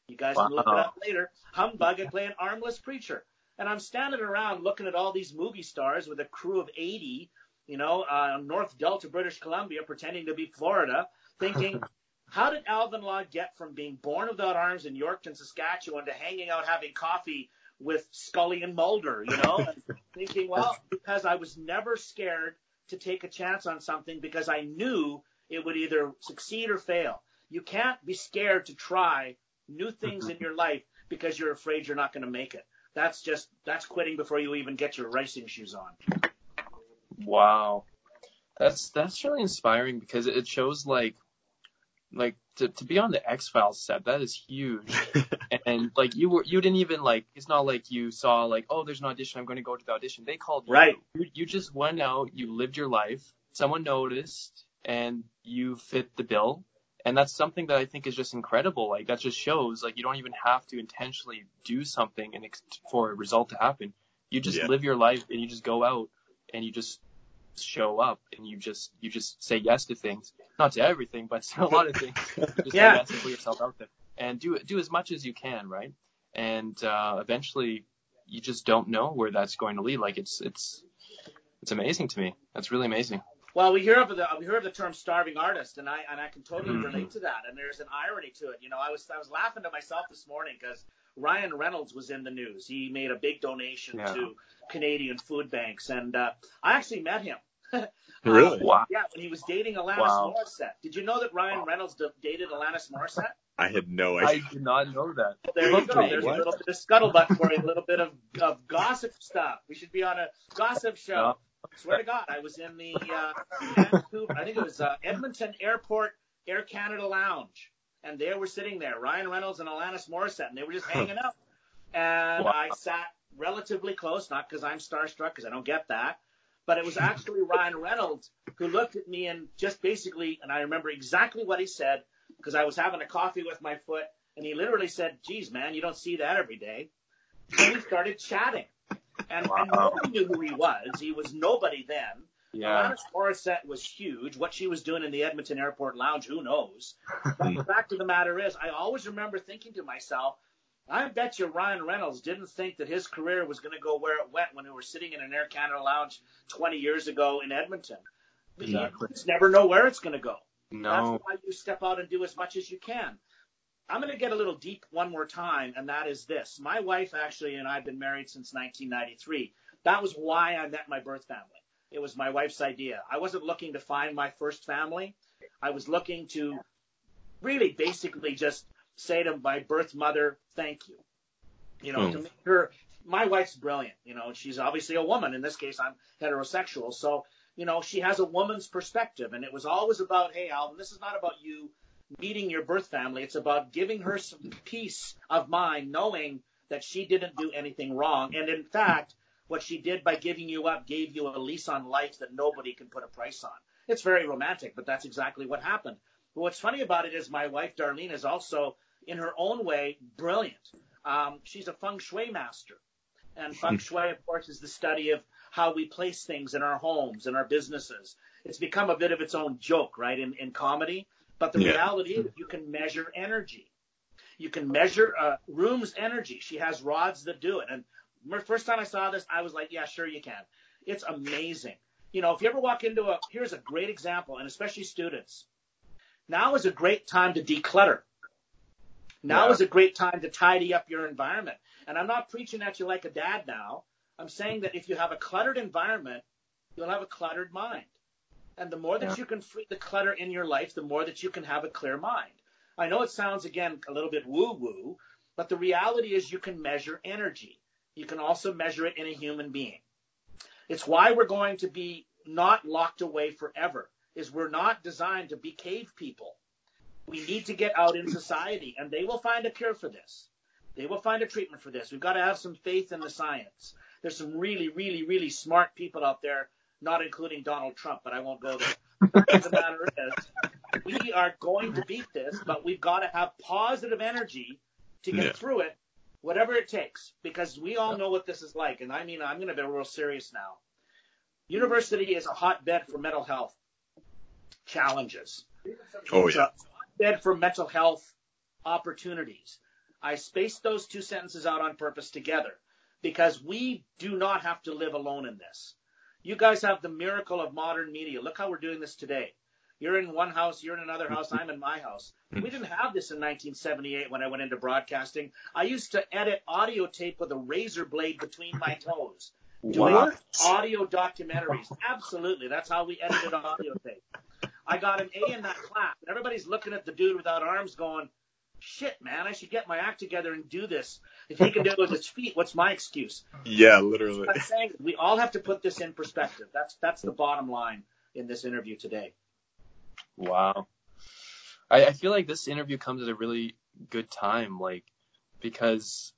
[SPEAKER 4] You guys can look it up later. Humbug and play an armless preacher. And I'm standing around looking at all these movie stars with a crew of 80, you know, uh, North Delta, British Columbia, pretending to be Florida, thinking, *laughs* how did Alvin Law get from being born without arms in Yorkton, Saskatchewan, to hanging out having coffee with Scully and Mulder, you know? *laughs* And thinking, well, because I was never scared to take a chance on something because I knew it would either succeed or fail. You can't be scared to try new things in *laughs* your life because you're afraid you're not going to make it. That's just that's quitting before you even get your racing shoes on.
[SPEAKER 3] Wow. That's that's really inspiring because it shows like like to to be on the X Files set that is huge. *laughs* and like you were you didn't even like it's not like you saw like oh there's an audition I'm going to go to the audition. They called you.
[SPEAKER 4] Right.
[SPEAKER 3] You, you just went out, you lived your life. Someone noticed and you fit the bill. And that's something that I think is just incredible. Like that just shows like you don't even have to intentionally do something and ex- for a result to happen. You just
[SPEAKER 1] Yeah.
[SPEAKER 3] live your life and you just go out and you just show up and you just you just say yes to things. Not to everything, but *laughs* to a lot of things. You *laughs* just
[SPEAKER 4] Yeah.
[SPEAKER 3] say yes and put yourself out there. And do do as much as you can, right? And uh eventually you just don't know where that's going to lead. Like it's it's it's amazing to me. That's really amazing.
[SPEAKER 4] Well, we hear of the we hear of the term starving artist, and I and I can totally
[SPEAKER 3] Mhm.
[SPEAKER 4] relate to that. And there's an irony to it. You know, I was I was laughing to myself this morning because Ryan Reynolds was in the news. He made a big donation
[SPEAKER 3] Yeah.
[SPEAKER 4] to Canadian food banks, and uh, I actually met him. *laughs*
[SPEAKER 1] Really?
[SPEAKER 3] Wow.
[SPEAKER 4] Yeah, when he was dating Alanis
[SPEAKER 3] Wow.
[SPEAKER 4] Morissette. Did you know that Ryan Reynolds d- dated Alanis Morissette?
[SPEAKER 1] I had no idea.
[SPEAKER 3] I did not know that.
[SPEAKER 4] There you go.
[SPEAKER 3] Okay,
[SPEAKER 4] There's
[SPEAKER 1] what?
[SPEAKER 4] a little bit of scuttlebutt for you, a little bit of, of gossip stuff. We should be on a gossip show. Swear to God, I was in the uh, Vancouver, I think it was uh, Edmonton Airport Air Canada Lounge, and they were sitting there, Ryan Reynolds and Alanis Morissette, and they were just *laughs* hanging out. And
[SPEAKER 3] Wow.
[SPEAKER 4] I sat relatively close, not because I'm starstruck, because I don't get that, but it was actually *laughs* Ryan Reynolds who looked at me and just basically, and I remember exactly what he said, because I was having a coffee with my foot, and he literally said, "Geez, man, you don't see that every day." And we started chatting, and, and nobody knew who he was. He was nobody then.
[SPEAKER 3] Yeah.
[SPEAKER 4] Alanis Morissette was huge. What she was doing in the Edmonton Airport Lounge, who knows? But *laughs* the fact of the matter is, I always remember thinking to myself, I bet you Ryan Reynolds didn't think that his career was going to go where it went when we were sitting in an Air Canada Lounge 20 years ago in Edmonton.
[SPEAKER 3] Exactly.
[SPEAKER 4] You just never know where it's going to go.
[SPEAKER 3] No.
[SPEAKER 4] That's why you step out and do as much as you can. I'm going to get a little deep one more time, and that is this. My wife actually and I have been married since 1993. That was why I met my birth family. It was my wife's idea. I wasn't looking to find my first family. I was looking to really basically just say to my birth mother, thank you. You know,
[SPEAKER 1] Hmm.
[SPEAKER 4] to make her, my wife's brilliant. You know, she's obviously a woman. In this case, I'm heterosexual. So, you know, she has a woman's perspective. And it was always about, hey, Alvin, this is not about you meeting your birth family. It's about giving her some peace of mind, knowing that she didn't do anything wrong. And in fact, what she did by giving you up gave you a lease on life that nobody can put a price on. It's very romantic, but that's exactly what happened. But what's funny about it is my wife, Darlene, is also, in her own way, brilliant. Um, she's a feng shui master. And *laughs* feng shui, of course, is the study of how we place things in our homes and our businesses. It's become a bit of its own joke, right, in, in comedy. But the
[SPEAKER 1] Yeah.
[SPEAKER 4] reality is you can measure energy. You can measure a room's energy. She has rods that do it. And first time I saw this, I was like, yeah, sure you can. It's amazing. You know, if you ever walk into a, here's a great example, and especially students. Now is a great time to declutter. Now
[SPEAKER 3] Yeah.
[SPEAKER 4] is a great time to tidy up your environment. And I'm not preaching at you like a dad now. I'm saying that if you have a cluttered environment, you'll have a cluttered mind. And the more that
[SPEAKER 3] Yeah.
[SPEAKER 4] you can free the clutter in your life, the more that you can have a clear mind. I know it sounds again a little bit woo woo, but the reality is you can measure energy. You can also measure it in a human being. It's why we're going to be not locked away forever. Is we're not designed to be cave people. We need to get out in society and they will find a cure for this. They will find a treatment for this. We've got to have some faith in the science. There's some really, really, really smart people out there, not including Donald Trump, but I won't go there. The fact of the matter is, we are going to beat this, but we've got to have positive energy to get
[SPEAKER 1] Yeah.
[SPEAKER 4] through it, whatever it takes, because we all know what this is like. And I mean, I'm going to be real serious now. University is a hotbed for mental health challenges.
[SPEAKER 1] Oh
[SPEAKER 4] It's
[SPEAKER 1] yeah.
[SPEAKER 4] a hotbed for mental health opportunities. I spaced those two sentences out on purpose together because we do not have to live alone in this. You guys have the miracle of modern media. Look how we're doing this today. You're in one house, you're in another house, I'm in my house. *laughs* We didn't have this in 1978 when I went into broadcasting. I used to edit audio tape with a razor blade between my toes. Doing
[SPEAKER 3] Wow.
[SPEAKER 4] audio documentaries. Absolutely. That's how we edited audio tape. I got an A in that class. And everybody's looking at the dude without arms going, shit, man, I should get my act together and do this. If he can do it with his feet, what's my excuse?
[SPEAKER 1] Yeah, literally.
[SPEAKER 4] I'm saying we all have to put this in perspective. That's that's the bottom line. in this interview today.
[SPEAKER 3] Wow. I, I feel like this interview comes at a really good time, like, because,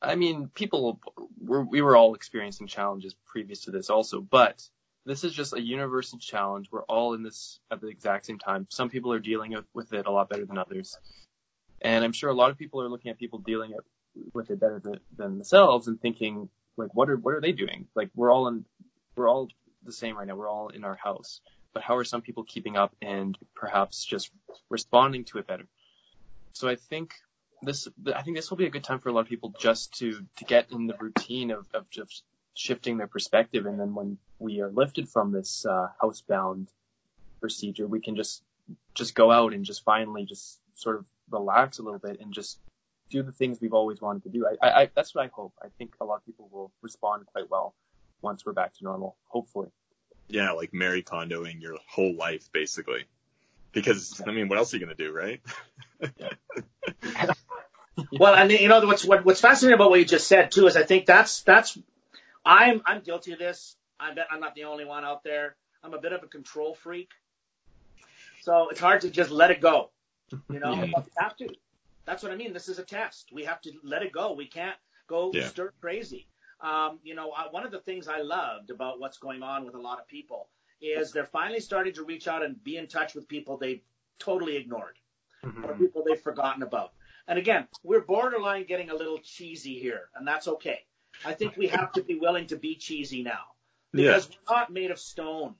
[SPEAKER 3] I mean, people, were, we were all experiencing challenges previous to this also, but this is just a universal challenge. We're all in this at the exact same time. Some people are dealing with it a lot better than others. And I'm sure a lot of people are looking at people dealing it, with it better than, than themselves and thinking, like, what are, what are they doing? Like, we're all in, we're all the same right now. We're all in our house but how are some people keeping up and perhaps just responding to it better? So I think this, I think this will be a good time for a lot of people just to, to get in the routine of, of just shifting their perspective. And then when we are lifted from this, uh, housebound procedure, we can just, just go out and just finally just sort of relax a little bit and just do the things we've always wanted to do. I, I, that's what I hope. I think a lot of people will respond quite well once we're back to normal, hopefully
[SPEAKER 1] yeah, like Marie Kondoing your whole life basically. Because I mean, what else are you gonna do, right? *laughs*
[SPEAKER 4] well, and you know what's what, what's fascinating about what you just said too is I think that's that's I'm I'm guilty of this. I bet I'm not the only one out there. I'm a bit of a control freak, so it's hard to just let it go. You know, mm-hmm. yeah. we have to. That's what I mean. This is a test. We have to let it go. We can't go yeah. stir crazy um, you know, I, one of the things I loved about what's going on with a lot of people is they're finally starting to reach out and be in touch with people they've totally ignored mm-hmm. or people they've forgotten about. And again, we're borderline getting a little cheesy here, and that's okay. I think we have to be willing to be cheesy now because yeah. we're not made of stone.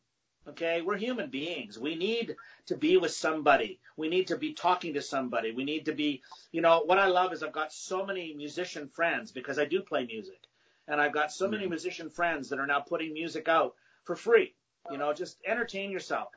[SPEAKER 4] Okay, we're human beings. We need to be with somebody. We need to be talking to somebody. We need to be, you know, what I love is I've got so many musician friends because I do play music. And I've got so many musician friends that are now putting music out for free. You know, just entertain yourself.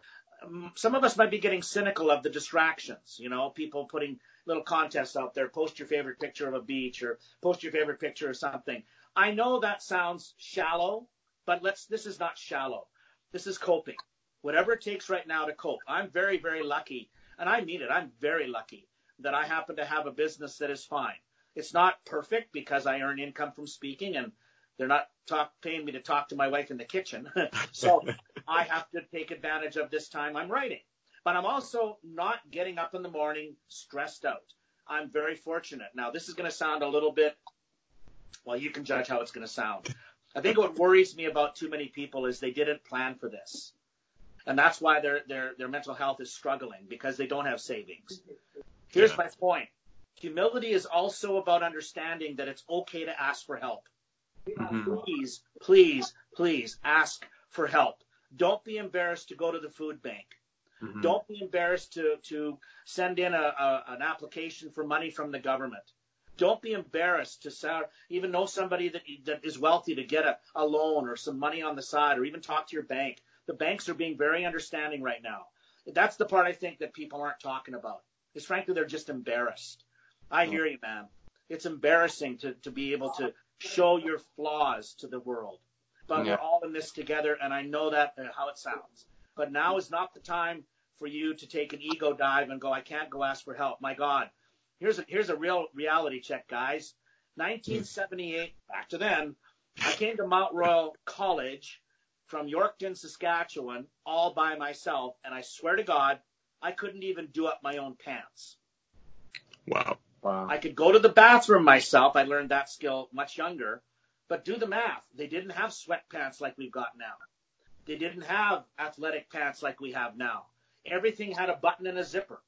[SPEAKER 4] Um, some of us might be getting cynical of the distractions, you know, people putting little contests out there, post your favorite picture of a beach or post your favorite picture of something. I know that sounds shallow, but let's, this is not shallow. This is coping. Whatever it takes right now to cope. I'm very, very lucky, and I mean it. I'm very lucky that I happen to have a business that is fine. It's not perfect because I earn income from speaking and they're not talk, paying me to talk to my wife in the kitchen. *laughs* so *laughs* I have to take advantage of this time I'm writing. But I'm also not getting up in the morning stressed out. I'm very fortunate. Now, this is going to sound a little bit, well, you can judge how it's going to sound. I think what worries me about too many people is they didn't plan for this. And that's why their, their, their mental health is struggling because they don't have savings. Here's yeah. my point. Humility is also about understanding that it's okay to ask for help. Mm-hmm. Please, please, please ask for help. Don't be embarrassed to go to the food bank. Mm-hmm. Don't be embarrassed to, to send in a, a, an application for money from the government. Don't be embarrassed to sell, even know somebody that, that is wealthy to get a, a loan or some money on the side or even talk to your bank. The banks are being very understanding right now. That's the part I think that people aren't talking about. Is frankly, they're just embarrassed. I hear you, man. It's embarrassing to, to be able to show your flaws to the world. But yeah. we're all in this together, and I know that uh, how it sounds. But now is not the time for you to take an ego dive and go, I can't go ask for help. My God. Here's a, here's a real reality check, guys. 1978, back to then, I came to Mount Royal College from Yorkton, Saskatchewan, all by myself, and I swear to God, I couldn't even do up my own pants.
[SPEAKER 1] Wow.
[SPEAKER 3] Wow.
[SPEAKER 4] I could go to the bathroom myself. I learned that skill much younger. But do the math. They didn't have sweatpants like we've got now. They didn't have athletic pants like we have now. Everything had a button and a zipper.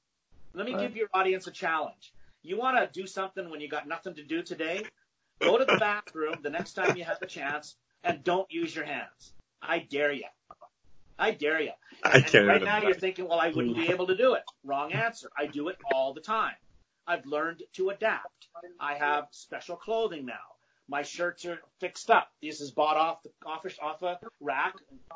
[SPEAKER 4] Let me right. give your audience a challenge. You want to do something when you got nothing to do today? Go to the *laughs* bathroom the next time you have the chance and don't use your hands. I dare you. I dare you. And, and right now you're thinking, well, I wouldn't be able to do it. Wrong answer. I do it all the time. I've learned to adapt. I have special clothing now. My shirts are fixed up. This is bought off the office off a rack.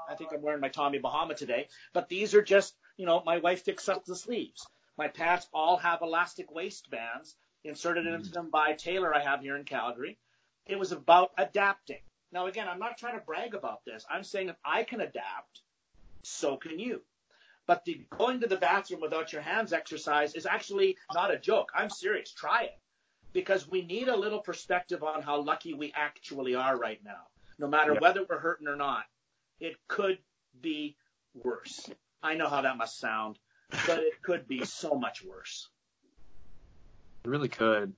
[SPEAKER 4] I think I'm wearing my Tommy Bahama today, but these are just, you know, my wife fixed up the sleeves. My pants all have elastic waistbands inserted into them by tailor I have here in Calgary. It was about adapting. Now again, I'm not trying to brag about this. I'm saying if I can adapt, so can you. But the going to the bathroom without your hands exercise is actually not a joke. I'm serious. Try it. Because we need a little perspective on how lucky we actually are right now. No matter yeah. whether we're hurting or not, it could be worse. I know how that must sound, but it could be so much worse.
[SPEAKER 3] It really could.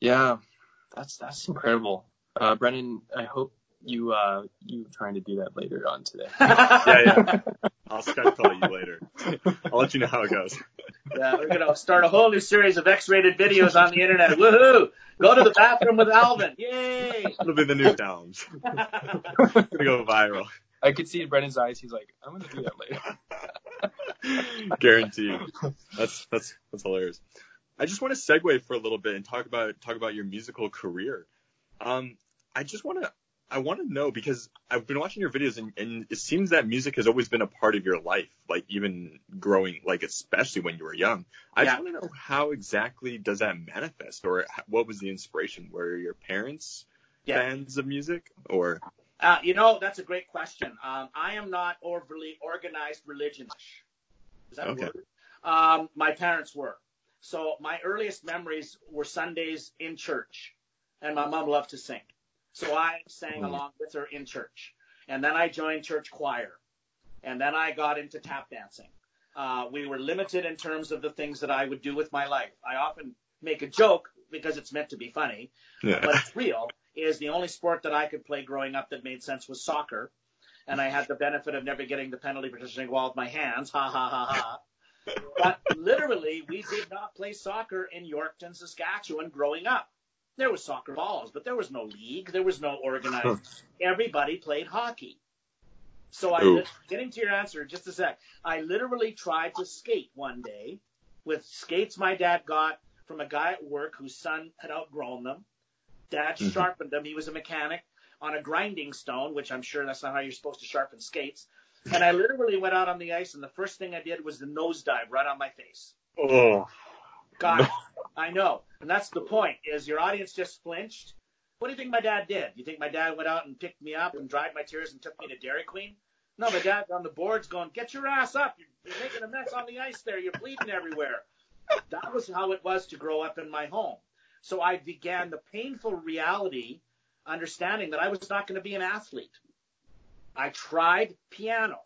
[SPEAKER 3] Yeah, that's that's incredible. Uh, Brennan, I hope you uh you trying to do that later on today. *laughs*
[SPEAKER 1] Yeah, yeah. *laughs* I'll Skype call you later. I'll let you know how it goes.
[SPEAKER 4] Yeah, we're gonna start a whole new series of X-rated videos on the internet. Woohoo! Go to the bathroom with Alvin. Yay!
[SPEAKER 1] It'll be the new downs. It's *laughs* gonna go viral.
[SPEAKER 3] I could see in Brennan's eyes. He's like, I'm gonna do that later. *laughs*
[SPEAKER 1] Guaranteed. That's that's that's hilarious. I just want to segue for a little bit and talk about talk about your musical career. Um, I just want to I want to know because I've been watching your videos and, and it seems that music has always been a part of your life, like even growing, like especially when you were young. I
[SPEAKER 4] Yeah.
[SPEAKER 1] just want to know how exactly does that manifest, or what was the inspiration? Were your parents
[SPEAKER 4] Yeah.
[SPEAKER 1] fans of music, or
[SPEAKER 4] Uh, you know, that's a great question. Um, I am not overly organized religionish. Is that
[SPEAKER 1] Okay.
[SPEAKER 4] a word? Um, my parents were. So my earliest memories were Sundays in church, and my mom loved to sing. So I sang
[SPEAKER 1] Hmm.
[SPEAKER 4] along with her in church, and then I joined church choir, and then I got into tap dancing. Uh, we were limited in terms of the things that I would do with my life. I often make a joke because it's meant to be funny,
[SPEAKER 1] yeah,
[SPEAKER 4] but it's real, is the only sport that I could play growing up that made sense was soccer. And I had the benefit of never getting the penalty for touching the ball with my hands. Ha ha ha ha. But literally, we did not play soccer in Yorkton, Saskatchewan growing up. There was soccer balls, but there was no league. There was no organized. Everybody played hockey. So I,
[SPEAKER 1] Ooh.
[SPEAKER 4] getting to your answer, in just a sec. I literally tried to skate one day with skates my dad got from a guy at work whose son had outgrown them. Dad
[SPEAKER 1] Mhm.
[SPEAKER 4] sharpened them. He was a mechanic on a grinding stone, which I'm sure that's not how you're supposed to sharpen skates. And I literally went out on the ice, and the first thing I did was the nosedive right on my face.
[SPEAKER 1] oh,
[SPEAKER 4] God. I know. And that's the point, is your audience just flinched. What do you think my dad did? You think my dad went out and picked me up and dried my tears and took me to Dairy Queen? No, my dad's on the boards going, get your ass up. You're, you're making a mess on the ice there. You're bleeding everywhere. That was how it was to grow up in my home. So I began the painful reality, understanding that I was not going to be an athlete. I tried piano.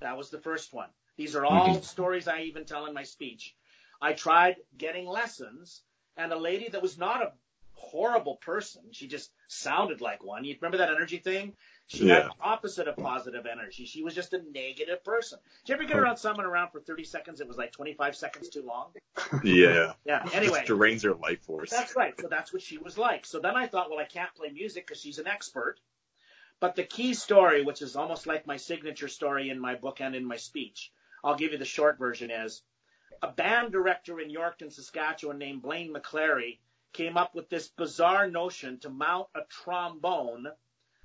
[SPEAKER 4] That was the first one. These are all mm-hmm. stories I even tell in my speech. I tried getting lessons, and a lady that was not a horrible person, she just sounded like one. You remember that energy thing? She had
[SPEAKER 1] Yeah.
[SPEAKER 4] the opposite of positive energy. She was just a negative person. Did you ever get around someone around for 30 seconds? It was like 25 seconds too long.
[SPEAKER 1] yeah.
[SPEAKER 4] Yeah. Anyway,
[SPEAKER 1] Just drains your life force.
[SPEAKER 4] that's right. So that's what she was like. So then I thought, well, I can't play music because she's an expert. But the key story, which is almost like my signature story in my book and in my speech, I'll give you the short version is a band director in Yorkton, Saskatchewan named Blaine McClary came up with this bizarre notion to mount a trombone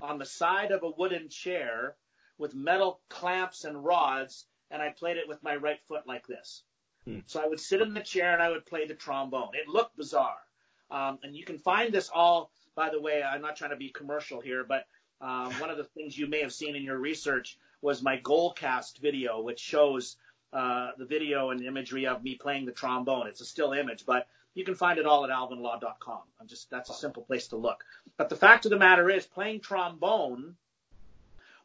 [SPEAKER 4] on the side of a wooden chair with metal clamps and rods, and I played it with my right foot like this.
[SPEAKER 1] Hmm.
[SPEAKER 4] So I would sit in the chair and I would play the trombone. It looked bizarre. Um, and you can find this all, by the way, I'm not trying to be commercial here, but um, one of the things you may have seen in your research was my Goalcast video, which shows uh, the video and imagery of me playing the trombone. It's a still image, but you can find it all at alvinlaw.com. I'm just that's a simple place to look. But the fact of the matter is, playing trombone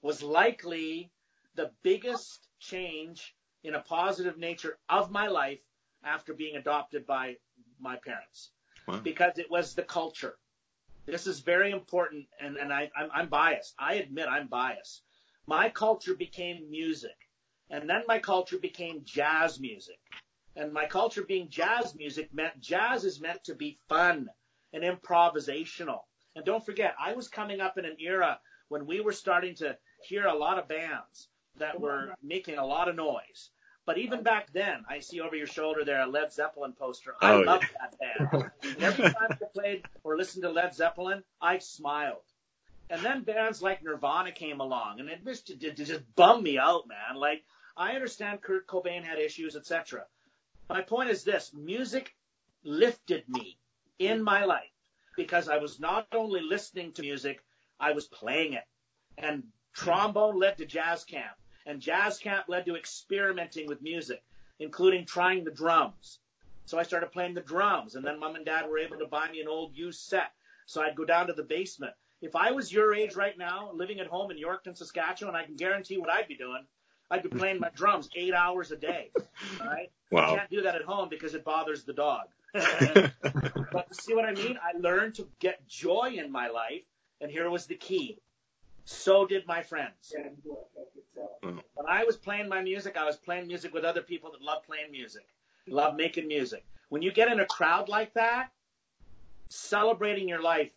[SPEAKER 4] was likely the biggest change in a positive nature of my life after being adopted by my parents
[SPEAKER 1] Wow.
[SPEAKER 4] because it was the culture. This is very important, and, and I, I'm, I'm biased. I admit I'm biased. My culture became music, and then my culture became jazz music. And my culture being jazz music meant jazz is meant to be fun and improvisational. And don't forget, I was coming up in an era when we were starting to hear a lot of bands that were making a lot of noise. But even back then, I see over your shoulder there a Led Zeppelin poster. I
[SPEAKER 1] Oh,
[SPEAKER 4] loved that band. Every time I played or listened to Led Zeppelin, I smiled. And then bands like Nirvana came along, and it just, it just bummed me out, man. Like, I understand Kurt Cobain had issues, etc. My point is this: music lifted me in my life because I was not only listening to music, I was playing it. And trombone led to jazz camp, and jazz camp led to experimenting with music, including trying the drums. So I started playing the drums, and then mom and dad were able to buy me an old used set. So I'd go down to the basement. If I was your age right now, living at home in Yorkton, Saskatchewan, I can guarantee what I'd be doing. I'd be playing my drums eight hours a day. Right? I can't do that at home because it bothers the dog. *laughs* but see what I mean? I learned to get joy in my life, and here was the key. So did my friends. When I was playing my music, I was playing music with other people that love playing music, love making music. When you get in a crowd like that, celebrating your life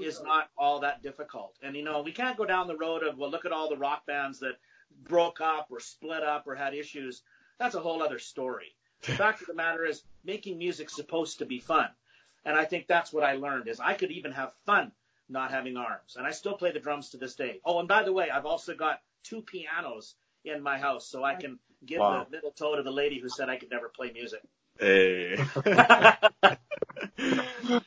[SPEAKER 4] is not all that difficult. And you know, we can't go down the road of, well, look at all the rock bands that broke up or split up or had issues. That's a whole other story. *laughs* The fact of the matter is making music's supposed to be fun. And I think that's what I learned is I could even have fun not having arms. And I still play the drums to this day. Oh, and by the way, I've also got two pianos in my house so I can give
[SPEAKER 3] Wow.
[SPEAKER 4] the middle toe to the lady who said I could never play music.
[SPEAKER 1] Hey. *laughs* *laughs*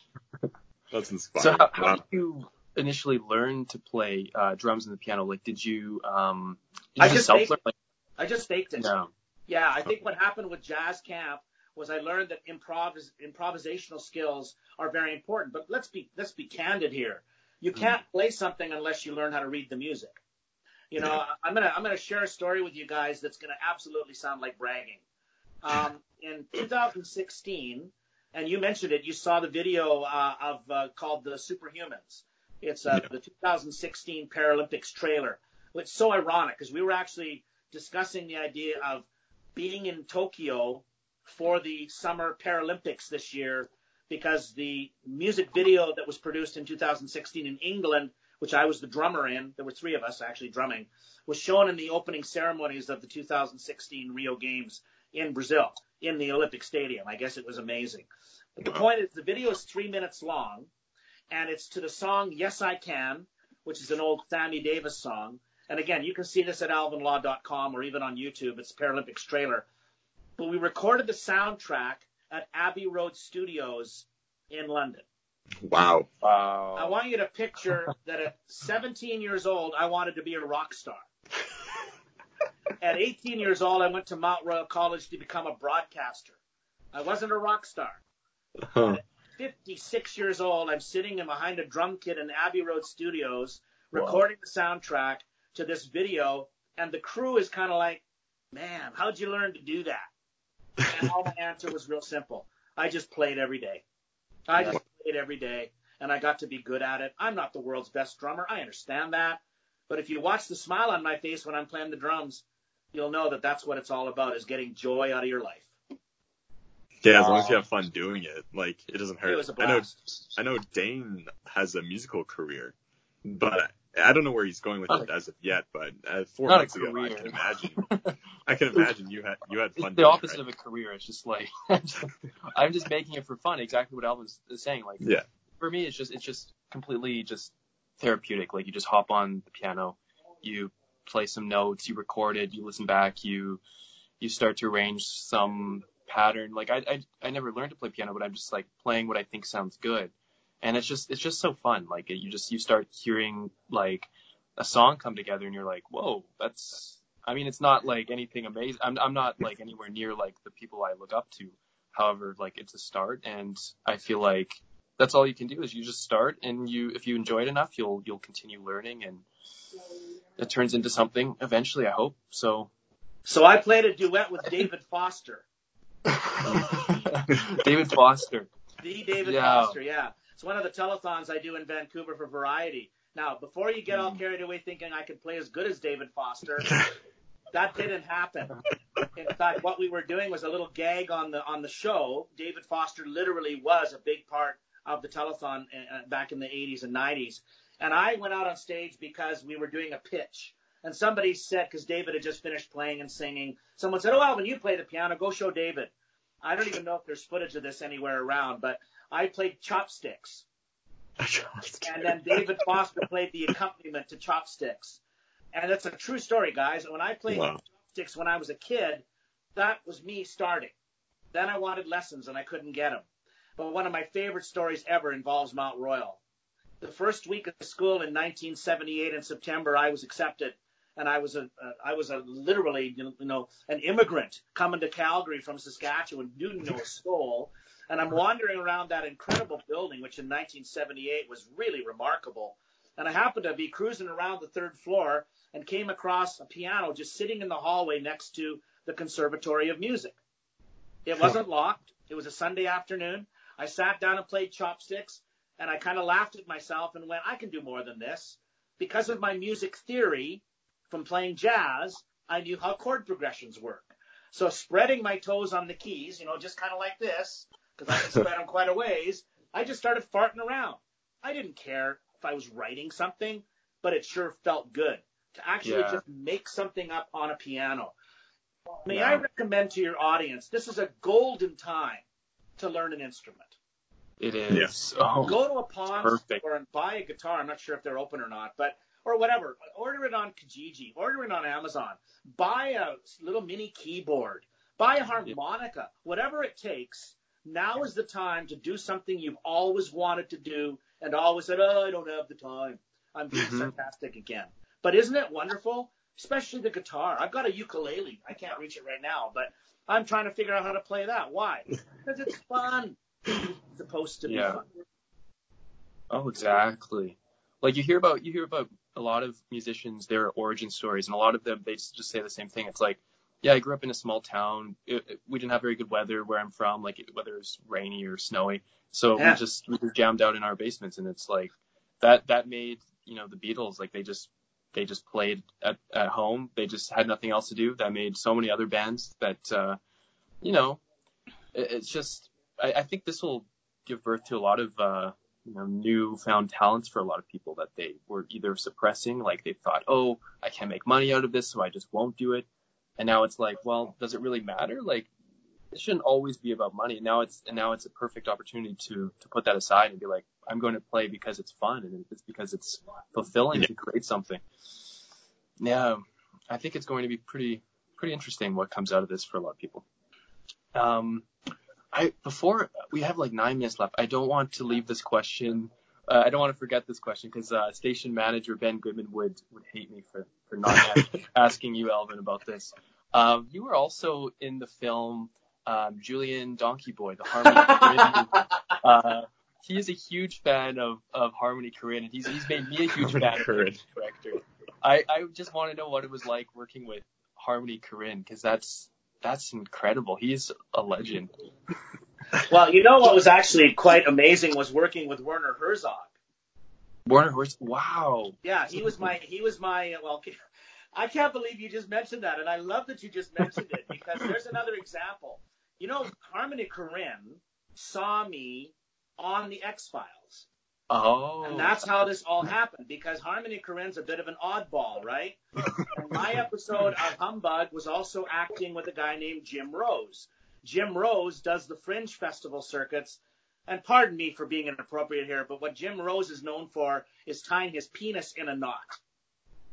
[SPEAKER 1] That's inspiring.
[SPEAKER 3] So how, how
[SPEAKER 1] Wow.
[SPEAKER 3] did you initially learn to play uh, drums and the piano? Like, did you um, did you
[SPEAKER 4] I
[SPEAKER 3] just
[SPEAKER 4] just
[SPEAKER 3] self
[SPEAKER 4] faked
[SPEAKER 3] learn? Like,
[SPEAKER 4] I just faked it.
[SPEAKER 3] no.
[SPEAKER 4] Yeah, I think what happened with jazz camp was I learned that improvis- improvisational skills are very important. But let's be let's be candid here. You can't play something unless you learn how to read the music. You know, I'm gonna I'm gonna share a story with you guys that's gonna absolutely sound like bragging. Um, in 2016, and you mentioned it, you saw the video uh, of uh, called the Superhumans. It's uh,
[SPEAKER 1] Yeah.
[SPEAKER 4] the 2016 Paralympics trailer. It's so ironic because we were actually discussing the idea of being in Tokyo for the Summer Paralympics this year because the music video that was produced in 2016 in England, which I was the drummer in, there were three of us actually drumming, was shown in the opening ceremonies of the 2016 Rio Games in Brazil, in the Olympic Stadium. I guess it was amazing. But the point is, the video is three minutes long, and it's to the song Yes I Can, which is an old Sammy Davis song. And again, you can see this at alvinlaw.com or even on YouTube. It's Paralympics trailer. But we recorded the soundtrack at Abbey Road Studios in London.
[SPEAKER 1] Wow.
[SPEAKER 3] Wow.
[SPEAKER 4] I want you to picture that at 17 years old, I wanted to be a rock star. *laughs* At 18 years old, I went to Mount Royal College to become a broadcaster. I wasn't a rock star.
[SPEAKER 1] Huh.
[SPEAKER 4] 56 years old, I'm sitting in behind a drum kit in Abbey Road Studios,
[SPEAKER 3] Wow.
[SPEAKER 4] recording the soundtrack to this video, and the crew is kind of like, "Man, how'd you learn to do that?" And all my answer was real simple: I just played every day. I just played every day, and I got to be good at it. I'm not the world's best drummer. I understand that, but if you watch the smile on my face when I'm playing the drums, you'll know that that's what it's all about: is getting joy out of your life.
[SPEAKER 1] Yeah, as long as you have fun doing it, like it doesn't hurt.
[SPEAKER 4] It was a
[SPEAKER 1] I know
[SPEAKER 4] blast.
[SPEAKER 1] I know Dane has a musical career, but I don't know where he's going with it as of yet. But uh, four
[SPEAKER 3] Not
[SPEAKER 1] months ago, I can imagine. *laughs* I can imagine you had you had fun.
[SPEAKER 3] It's the
[SPEAKER 1] doing it,
[SPEAKER 3] opposite
[SPEAKER 1] right?
[SPEAKER 3] of a career. It's just like *laughs* I'm just making it for fun. Exactly what Alvin's saying. Like
[SPEAKER 1] Yeah.
[SPEAKER 3] for me, it's just it's just completely just therapeutic. Like you just hop on the piano, you play some notes, you record it, you listen back, you you start to arrange some pattern. Like I I, I never learned to play piano, but I'm just like playing what I think sounds good, and it's just it's just so fun. Like you just you start hearing like a song come together, and you're like, whoa, that's. I mean, it's not like anything amazing. I'm I'm not like anywhere near like the people I look up to. However, like it's a start, and I feel like that's all you can do is you just start, and you if you enjoy it enough, you'll you'll continue learning, and it turns into something eventually. I hope so.
[SPEAKER 4] So I played a duet with David Foster. *laughs*
[SPEAKER 3] David Foster.
[SPEAKER 4] The David
[SPEAKER 3] Yeah.
[SPEAKER 4] Foster, yeah. It's one of the telethons I do in Vancouver for Variety. Now, before you get all
[SPEAKER 3] Mm.
[SPEAKER 4] carried away thinking I could play as good as David Foster, *laughs* that didn't happen. In fact, what we were doing was a little gag on the on the show. David Foster literally was a big part of the telethon uh, back in the 80s and 90s. And I went out on stage because we were doing a pitch. And somebody said, because David had just finished playing and singing, someone said, Oh, Alvin, you play the piano. Go show David. I don't even know if there's footage of this anywhere around, but I played chopsticks. *laughs* And then David Foster played the accompaniment to chopsticks. And that's a true story, guys. When I played
[SPEAKER 1] Wow.
[SPEAKER 4] chopsticks when I was a kid, that was me starting. Then I wanted lessons and I couldn't get them. But one of my favorite stories ever involves Mount Royal. The first week of school in 1978 in September, I was accepted, and I was a, uh, I was a literally, you know, an immigrant coming to Calgary from Saskatchewan, didn't know a soul, and I'm wandering around that incredible building, which in 1978 was really remarkable. and I happened to be cruising around the third floor and came across a piano just sitting in the hallway next to the Conservatory of Music. It wasn't locked. It was a Sunday afternoon. I sat down and played chopsticks and I kind of laughed at myself and went, I can do more than this. Because of my music theory from playing jazz, I knew how chord progressions work. So spreading my toes on the keys, you know, just kind of like this, because I can *laughs* spread them quite a ways, I just started farting around. I didn't care if I was writing something, but it sure felt good to actually
[SPEAKER 3] Yeah.
[SPEAKER 4] just make something up on a piano. May
[SPEAKER 3] Yeah.
[SPEAKER 4] I recommend to your audience, this is a golden time to learn an instrument.
[SPEAKER 3] It is. Oh,
[SPEAKER 4] Go to a pawn
[SPEAKER 3] perfect.
[SPEAKER 4] store and buy a guitar. I'm not sure if they're open or not, but or whatever. Order it on Kijiji. Order it on Amazon. Buy a little mini keyboard. Buy a harmonica. Whatever it takes. Now is the time to do something you've always wanted to do and always said, "Oh, I don't have the time." I'm being
[SPEAKER 3] Mhm.
[SPEAKER 4] sarcastic again. But isn't it wonderful? Especially the guitar. I've got a ukulele. I can't reach it right now, but I'm trying to figure out how to play that. Why? *laughs* Because it's fun. It's supposed to be
[SPEAKER 3] Yeah.
[SPEAKER 4] fun.
[SPEAKER 3] Oh, exactly. Like you hear about you hear about a lot of musicians, their origin stories, and a lot of them they just say the same thing. It's like, yeah, I grew up in a small town. It, it- we didn't have very good weather where I'm from, like it- whether it's rainy or snowy. So
[SPEAKER 4] Yeah.
[SPEAKER 3] we just we just jammed out in our basements, and it's like that that made you know the Beatles like they just they just played at at home. They just had nothing else to do. That made so many other bands that uh, you know it, it's just I, I think this will give birth to a lot of uh, you know newfound talents for a lot of people that they were either suppressing, like they thought, oh, I can't make money out of this, so I just won't do it. And now it's like, well, does it really matter? Like it shouldn't always be about money. Now it's and now it's a perfect opportunity to to put that aside and be like, I'm going to play because it's fun and it's because it's fulfilling to create something. Yeah, I think it's going to be pretty pretty interesting what comes out of this for a lot of people. Um, I before we have like nine minutes left. I don't want to leave this question. Uh, I don't want to forget this question because uh, station manager Ben Goodman would would hate me for for not *laughs* asking you, Alvin, about this. Um, you were also in the film um, Julien Donkey Boy, the Harmony. *laughs* Uh, he is a huge fan of, of Harmony Korine, and he's he's made me a huge fan of the director. I, I just want to know what it was like working with Harmony Korine because that's that's incredible. He's a legend.
[SPEAKER 4] Well, you know what was actually quite amazing was working with Werner Herzog.
[SPEAKER 3] Werner Horse, wow.
[SPEAKER 4] Yeah, he was my he was my well. *laughs* I can't believe you just mentioned that, and I love that you just mentioned it because there's another example. You know, Harmony Korine saw me on the X Files,
[SPEAKER 3] Oh,
[SPEAKER 4] and that's oh. how this all happened because Harmony Korine's a bit of an oddball, right? *laughs* my episode of Humbug was also acting with a guy named Jim Rose. Jim Rose does the Fringe Festival circuits. And pardon me for being inappropriate here, but what Jim Rose is known for is tying his penis in a knot.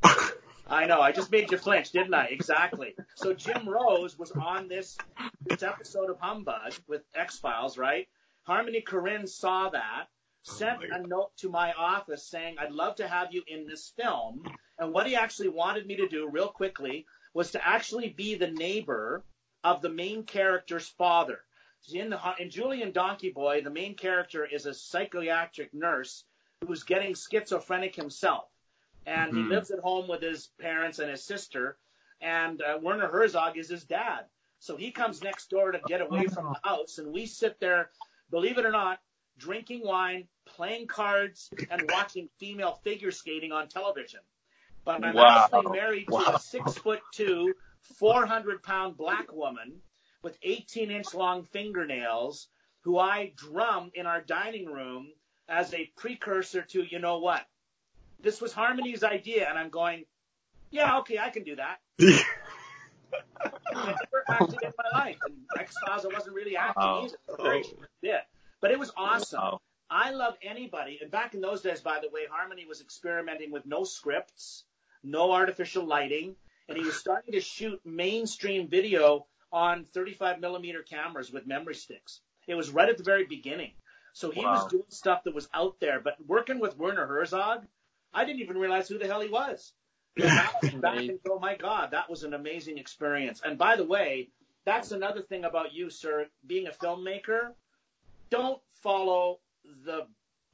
[SPEAKER 4] *laughs* I know, I just made you flinch, didn't I? Exactly. So Jim Rose was on this this episode of Humbug with X Files, right? Harmony Korine saw that, sent a note to my office saying, I'd love to have you in this film. And what he actually wanted me to do, real quickly, was to actually be the neighbor of the main character's father. In, the, in Julien Donkey Boy, the main character is a psychiatric nurse who's getting schizophrenic himself. And he
[SPEAKER 3] Mhm.
[SPEAKER 4] lives at home with his parents and his sister. And uh, Werner Herzog is his dad. So he comes next door to get away from the house. And we sit there, believe it or not, drinking wine, playing cards, and watching female figure skating on television. But I'm
[SPEAKER 3] Wow.
[SPEAKER 4] actually married to a six foot two, 400 pound black woman with 18 inch long fingernails who I drum in our dining room as a precursor to, you know what? This was Harmony's idea, and I'm going, yeah, okay, I can do that. *laughs* I never acted in my life, and X Files I wasn't really acting
[SPEAKER 3] Wow.
[SPEAKER 4] either, for a very short bit. But it was awesome.
[SPEAKER 3] Wow.
[SPEAKER 4] I love anybody, and back in those days, by the way, Harmony was experimenting with no scripts, no artificial lighting, and he was starting to shoot mainstream video on 35 millimeter cameras with memory sticks. It was right at the very beginning. So he
[SPEAKER 3] Wow.
[SPEAKER 4] was doing stuff that was out there, but working with Werner Herzog, I didn't even realize who the hell he was. And now I look back and go, oh my God, that was an amazing experience. And by the way, that's another thing about you, sir, being a filmmaker. Don't follow the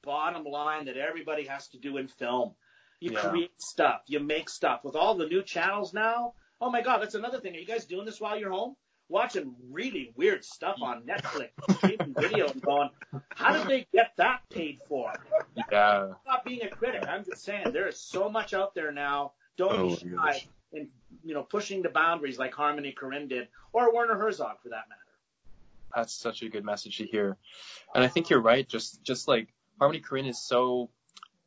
[SPEAKER 4] bottom line that everybody has to do in film. You
[SPEAKER 3] Yeah.
[SPEAKER 4] create stuff. You make stuff. With all the new channels now, oh my God, that's another thing. Are you guys doing this while you're home? Watching really weird stuff on Netflix, streaming *laughs* video, and going, how did they get that paid for?
[SPEAKER 3] Yeah.
[SPEAKER 4] I'm not being a critic. I'm just saying there is so much out there now. Don't
[SPEAKER 1] Oh
[SPEAKER 4] be shy
[SPEAKER 1] gosh.
[SPEAKER 4] in you know pushing the boundaries like Harmony Korine did, or Werner Herzog for that matter.
[SPEAKER 3] That's such a good message to hear. And I think you're right. Just just like Harmony Korine is so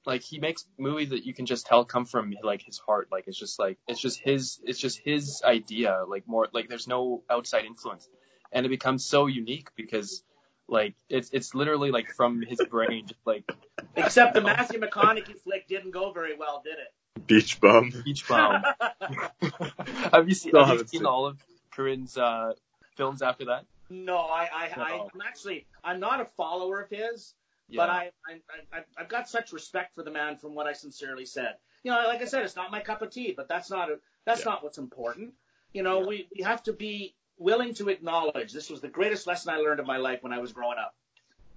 [SPEAKER 3] like he makes movies that you can just tell come from like his heart. Like it's just like it's just his it's just his idea. Like more like there's no outside influence, and it becomes so unique because like it's it's literally like from his brain. Just like
[SPEAKER 4] Except the Matthew McConaughey flick didn't go very well, did it?
[SPEAKER 1] Beach bum.
[SPEAKER 3] Beach Bum. *laughs* *laughs* have you seen have you seen
[SPEAKER 1] seen-
[SPEAKER 3] all of Korine's uh, films after that?
[SPEAKER 4] No, I, I, I,
[SPEAKER 3] No.
[SPEAKER 4] I'm actually I'm not a follower of his,
[SPEAKER 3] Yeah.
[SPEAKER 4] but I, I, I, I've got such respect for the man from what I sincerely said. You know, like I said, it's not my cup of tea, but that's not a, that's
[SPEAKER 1] Yeah.
[SPEAKER 4] not what's important. You know,
[SPEAKER 3] Yeah.
[SPEAKER 4] we, we have to be willing to acknowledge this was the greatest lesson I learned in my life when I was growing up.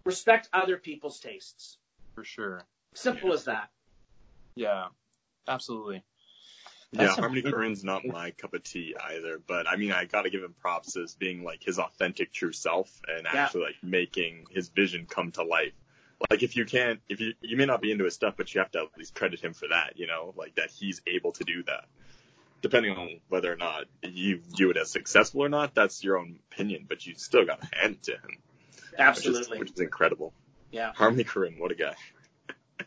[SPEAKER 4] Respect other people's tastes.
[SPEAKER 3] for sure.
[SPEAKER 4] Simple as that.
[SPEAKER 3] Yeah, absolutely.
[SPEAKER 1] Yeah, Harmony
[SPEAKER 3] amazing.
[SPEAKER 1] Korine's not my cup of tea either, but I mean, I gotta give him props as being like his authentic true self and
[SPEAKER 4] Yeah.
[SPEAKER 1] actually like making his vision come to life. Like if you can't, if you, you may not be into his stuff, but you have to at least credit him for that, you know, like that he's able to do that. Depending on whether or not you view it as successful or not, that's your own opinion, but you still gotta hand it to him. Which is,
[SPEAKER 4] Absolutely.
[SPEAKER 1] which is incredible.
[SPEAKER 4] Yeah.
[SPEAKER 1] Harmony Korine, what a guy. *laughs*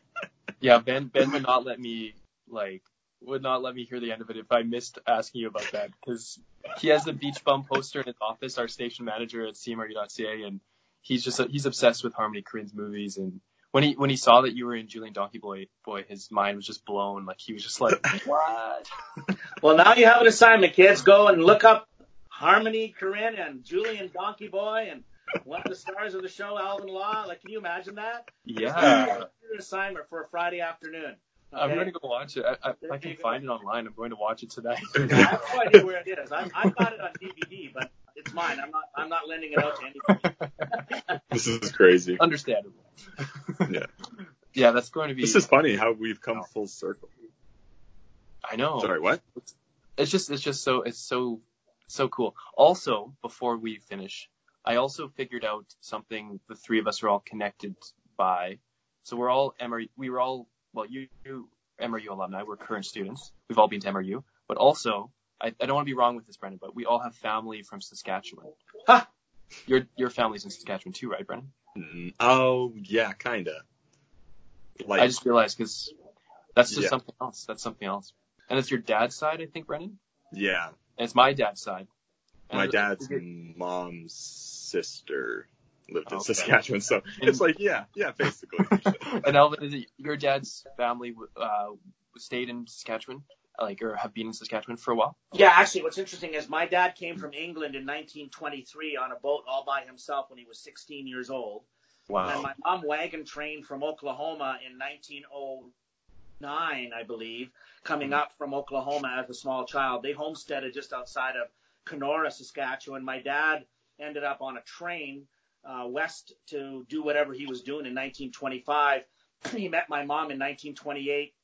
[SPEAKER 3] Yeah, Ben Ben would not let me like would not let me hear the end of it if I missed asking you about that because he has a beach bum poster in his office, our station manager at CMRU.ca, and he's just he's obsessed with Harmony Korine's movies. And when he when he saw that you were in Julien Donkey Boy, boy, his mind was just blown. Like he was just like, *laughs* what?
[SPEAKER 4] Well, now you have an assignment, kids. Go and look up Harmony Korine and Julien Donkey Boy and one of the stars of the show, Alvin Law. Like, can you imagine that?
[SPEAKER 3] Yeah,
[SPEAKER 4] Your assignment for a Friday afternoon.
[SPEAKER 3] I'm
[SPEAKER 4] Okay?
[SPEAKER 3] going to go watch it. I, I, I can find it online. I'm going to watch it tonight. *laughs*
[SPEAKER 4] I have no idea where it is. I, I've got it on DVD, but it's mine. I'm not. I'm not lending it out to anybody. *laughs*
[SPEAKER 1] This is crazy.
[SPEAKER 3] Understandable. *laughs*
[SPEAKER 1] Yeah.
[SPEAKER 3] Yeah, that's going to be.
[SPEAKER 1] This is funny how we've come
[SPEAKER 3] Wow.
[SPEAKER 1] full circle.
[SPEAKER 3] I know.
[SPEAKER 1] Sorry, what?
[SPEAKER 3] it's just it's just so it's so so cool. Also, before we finish, I also figured out something the three of us are all connected by. So we're all MRU. We were all well, you, you MRU alumni. We're current students. We've all been to MRU, but also I, I don't want to be wrong with this, Brendan, but we all have family from Saskatchewan.
[SPEAKER 4] Huh.
[SPEAKER 3] Your your family's in Saskatchewan too, right, Brendan?
[SPEAKER 1] Mm, Oh, yeah, kinda. Like,
[SPEAKER 3] I just realized because that's just
[SPEAKER 1] Yeah.
[SPEAKER 3] something else. That's something else. And it's your dad's side, I think, Brendan.
[SPEAKER 1] yeah,
[SPEAKER 3] And it's my dad's side. And
[SPEAKER 1] my dad's mom's sister lived in
[SPEAKER 3] Okay.
[SPEAKER 1] Saskatchewan, so it's like, yeah, yeah, basically. *laughs*
[SPEAKER 3] and Alvin, is it your dad's family uh, stayed in Saskatchewan, like, or have been in Saskatchewan for a while?
[SPEAKER 4] Yeah, actually, what's interesting is my dad came from England in 1923 on a boat all by himself when he was 16 years old. Wow. And my mom wagon trained from Oklahoma in 1909, I believe, coming up from Oklahoma as a small child. They homesteaded just outside of Canora, Saskatchewan. My dad ended up on a train uh, west to do whatever he was doing in 1925. *clears throat* he met my mom in 1928.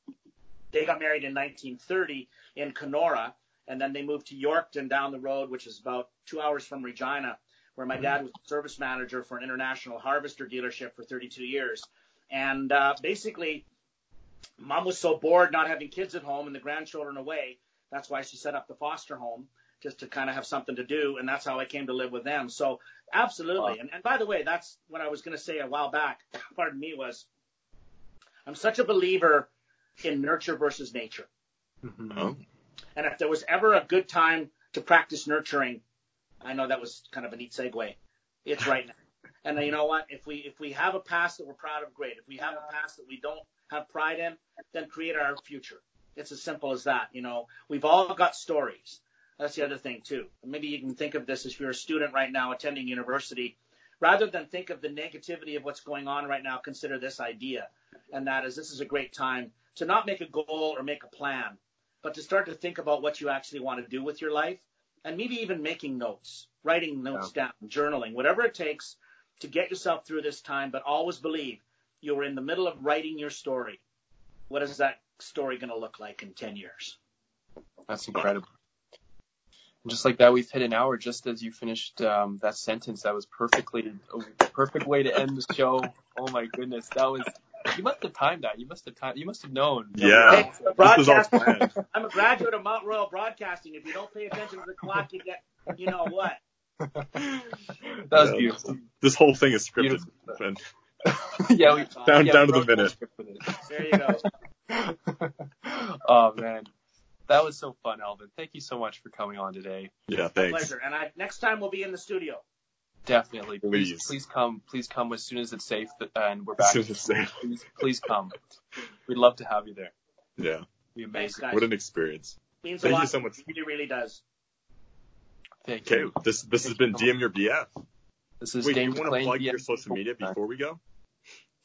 [SPEAKER 4] They got married in 1930 in Canora, and then they moved to Yorkton down the road, which is about two hours from Regina where my dad was service manager for an international harvester dealership for 32 years. And uh, basically, mom was so bored not having kids at home and the grandchildren away. That's why she set up the foster home just to kind of have something to do. And that's how I came to live with them. So absolutely.
[SPEAKER 3] Wow.
[SPEAKER 4] And, and by the way, that's what I was going to say a while back. *coughs* Pardon me was I'm such a believer in nurture versus nature. Mm-hmm.
[SPEAKER 1] oh,
[SPEAKER 4] And if there was ever a good time to practice nurturing, I know that was kind of a neat segue. It's right now. *laughs* And you know what? If we if we have a past that we're proud of, great. If we have a past that we don't have pride in, then create our future. It's as simple as that. You know, we've all got stories. That's the other thing too. Maybe you can think of this if you're a student right now attending university. Rather than think of the negativity of what's going on right now, consider this idea. And that is this is a great time to not make a goal or make a plan, but to start to think about what you actually want to do with your life and maybe even making notes, writing notes down, journaling, whatever it takes to get yourself through this time, but always believe you're in the middle of writing your story. What is that story going to look like in 10 years?
[SPEAKER 3] That's incredible. And just like that, we've hit an hour just as you finished um, that sentence. That was perfectly a perfect way to end the show. Oh my goodness, that was. You must have timed that. You must have timed. You must have known.
[SPEAKER 1] Yeah.
[SPEAKER 4] Hey,
[SPEAKER 1] This was all
[SPEAKER 4] broadcast-
[SPEAKER 1] planned. *laughs*
[SPEAKER 4] I'm a graduate of Mount Royal Broadcasting. If you don't pay attention to the clock, you get, you know what? *laughs*
[SPEAKER 3] that was
[SPEAKER 1] Yeah.
[SPEAKER 3] beautiful.
[SPEAKER 1] This whole thing is scripted. And *laughs*
[SPEAKER 3] yeah, we
[SPEAKER 1] down
[SPEAKER 3] yeah,
[SPEAKER 1] down to the minute.
[SPEAKER 3] script with it.
[SPEAKER 4] There you go.
[SPEAKER 3] oh man, that was so fun, Alvin. Thank you so much for coming on today.
[SPEAKER 1] Yeah,
[SPEAKER 4] My
[SPEAKER 1] thanks.
[SPEAKER 4] pleasure. And I, next time we'll be in the studio.
[SPEAKER 3] Definitely, please,
[SPEAKER 1] Please.
[SPEAKER 3] please come, please come as soon as it's safe and we're back.
[SPEAKER 1] As soon as it's safe.
[SPEAKER 3] Please, please come. We'd love to have you there.
[SPEAKER 1] Yeah.
[SPEAKER 3] It'd be
[SPEAKER 4] Thanks,
[SPEAKER 3] amazing.
[SPEAKER 4] guys.
[SPEAKER 1] What an experience.
[SPEAKER 4] Means a
[SPEAKER 1] Thank
[SPEAKER 4] lot.
[SPEAKER 1] you so much.
[SPEAKER 4] It really, really does.
[SPEAKER 3] Thank
[SPEAKER 1] Okay,
[SPEAKER 3] you.
[SPEAKER 1] this this has been DM your BF.
[SPEAKER 3] This is
[SPEAKER 1] Wait, do you want to plug
[SPEAKER 3] DM.
[SPEAKER 1] your social media before we go?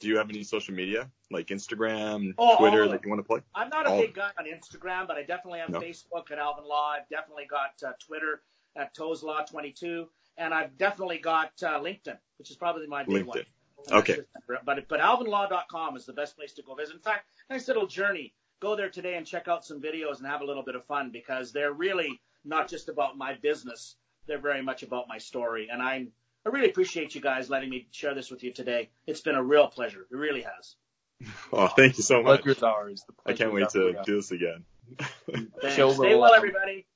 [SPEAKER 1] Do you have any social media like Instagram,
[SPEAKER 4] Oh,
[SPEAKER 1] Twitter that you want to plug?
[SPEAKER 4] I'm not a big guy on Instagram, but I definitely have
[SPEAKER 1] No.
[SPEAKER 4] Facebook at Alvin Law. I've definitely got uh, Twitter at Toes Law 22, and I've definitely got uh, LinkedIn, which is probably my big one.
[SPEAKER 1] LinkedIn. Okay.
[SPEAKER 4] But but alvinlaw.com is the best place to go visit. In fact, nice little journey. Go there today and check out some videos and have a little bit of fun because they're really not just about my business. They're very much about my story, and I'm I really appreciate you guys letting me share this with you today. It's been a real pleasure. It really has. *laughs*
[SPEAKER 1] Oh, thank you so much.
[SPEAKER 3] Pleasure's ours. The
[SPEAKER 1] I can't wait to
[SPEAKER 3] ours.
[SPEAKER 1] do this again. *laughs*
[SPEAKER 3] Show
[SPEAKER 4] Stay
[SPEAKER 3] will,
[SPEAKER 4] well,
[SPEAKER 3] um,
[SPEAKER 4] everybody.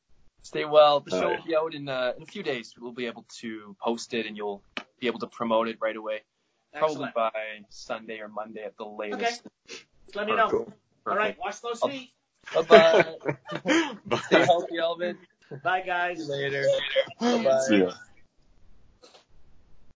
[SPEAKER 3] Stay well. The show
[SPEAKER 1] Alright.
[SPEAKER 3] will be out in, uh, in a few days. We'll be able to post it and you'll be able to promote it right away. Probably
[SPEAKER 4] Excellent.
[SPEAKER 3] by Sunday or Monday at the latest.
[SPEAKER 4] Just let me know.
[SPEAKER 1] Cool.
[SPEAKER 4] All right, wash those feet.
[SPEAKER 3] Bye *laughs* bye. Stay healthy, Alvin.
[SPEAKER 4] Bye,
[SPEAKER 3] See
[SPEAKER 4] guys.
[SPEAKER 3] you later. Bye bye.
[SPEAKER 1] See ya.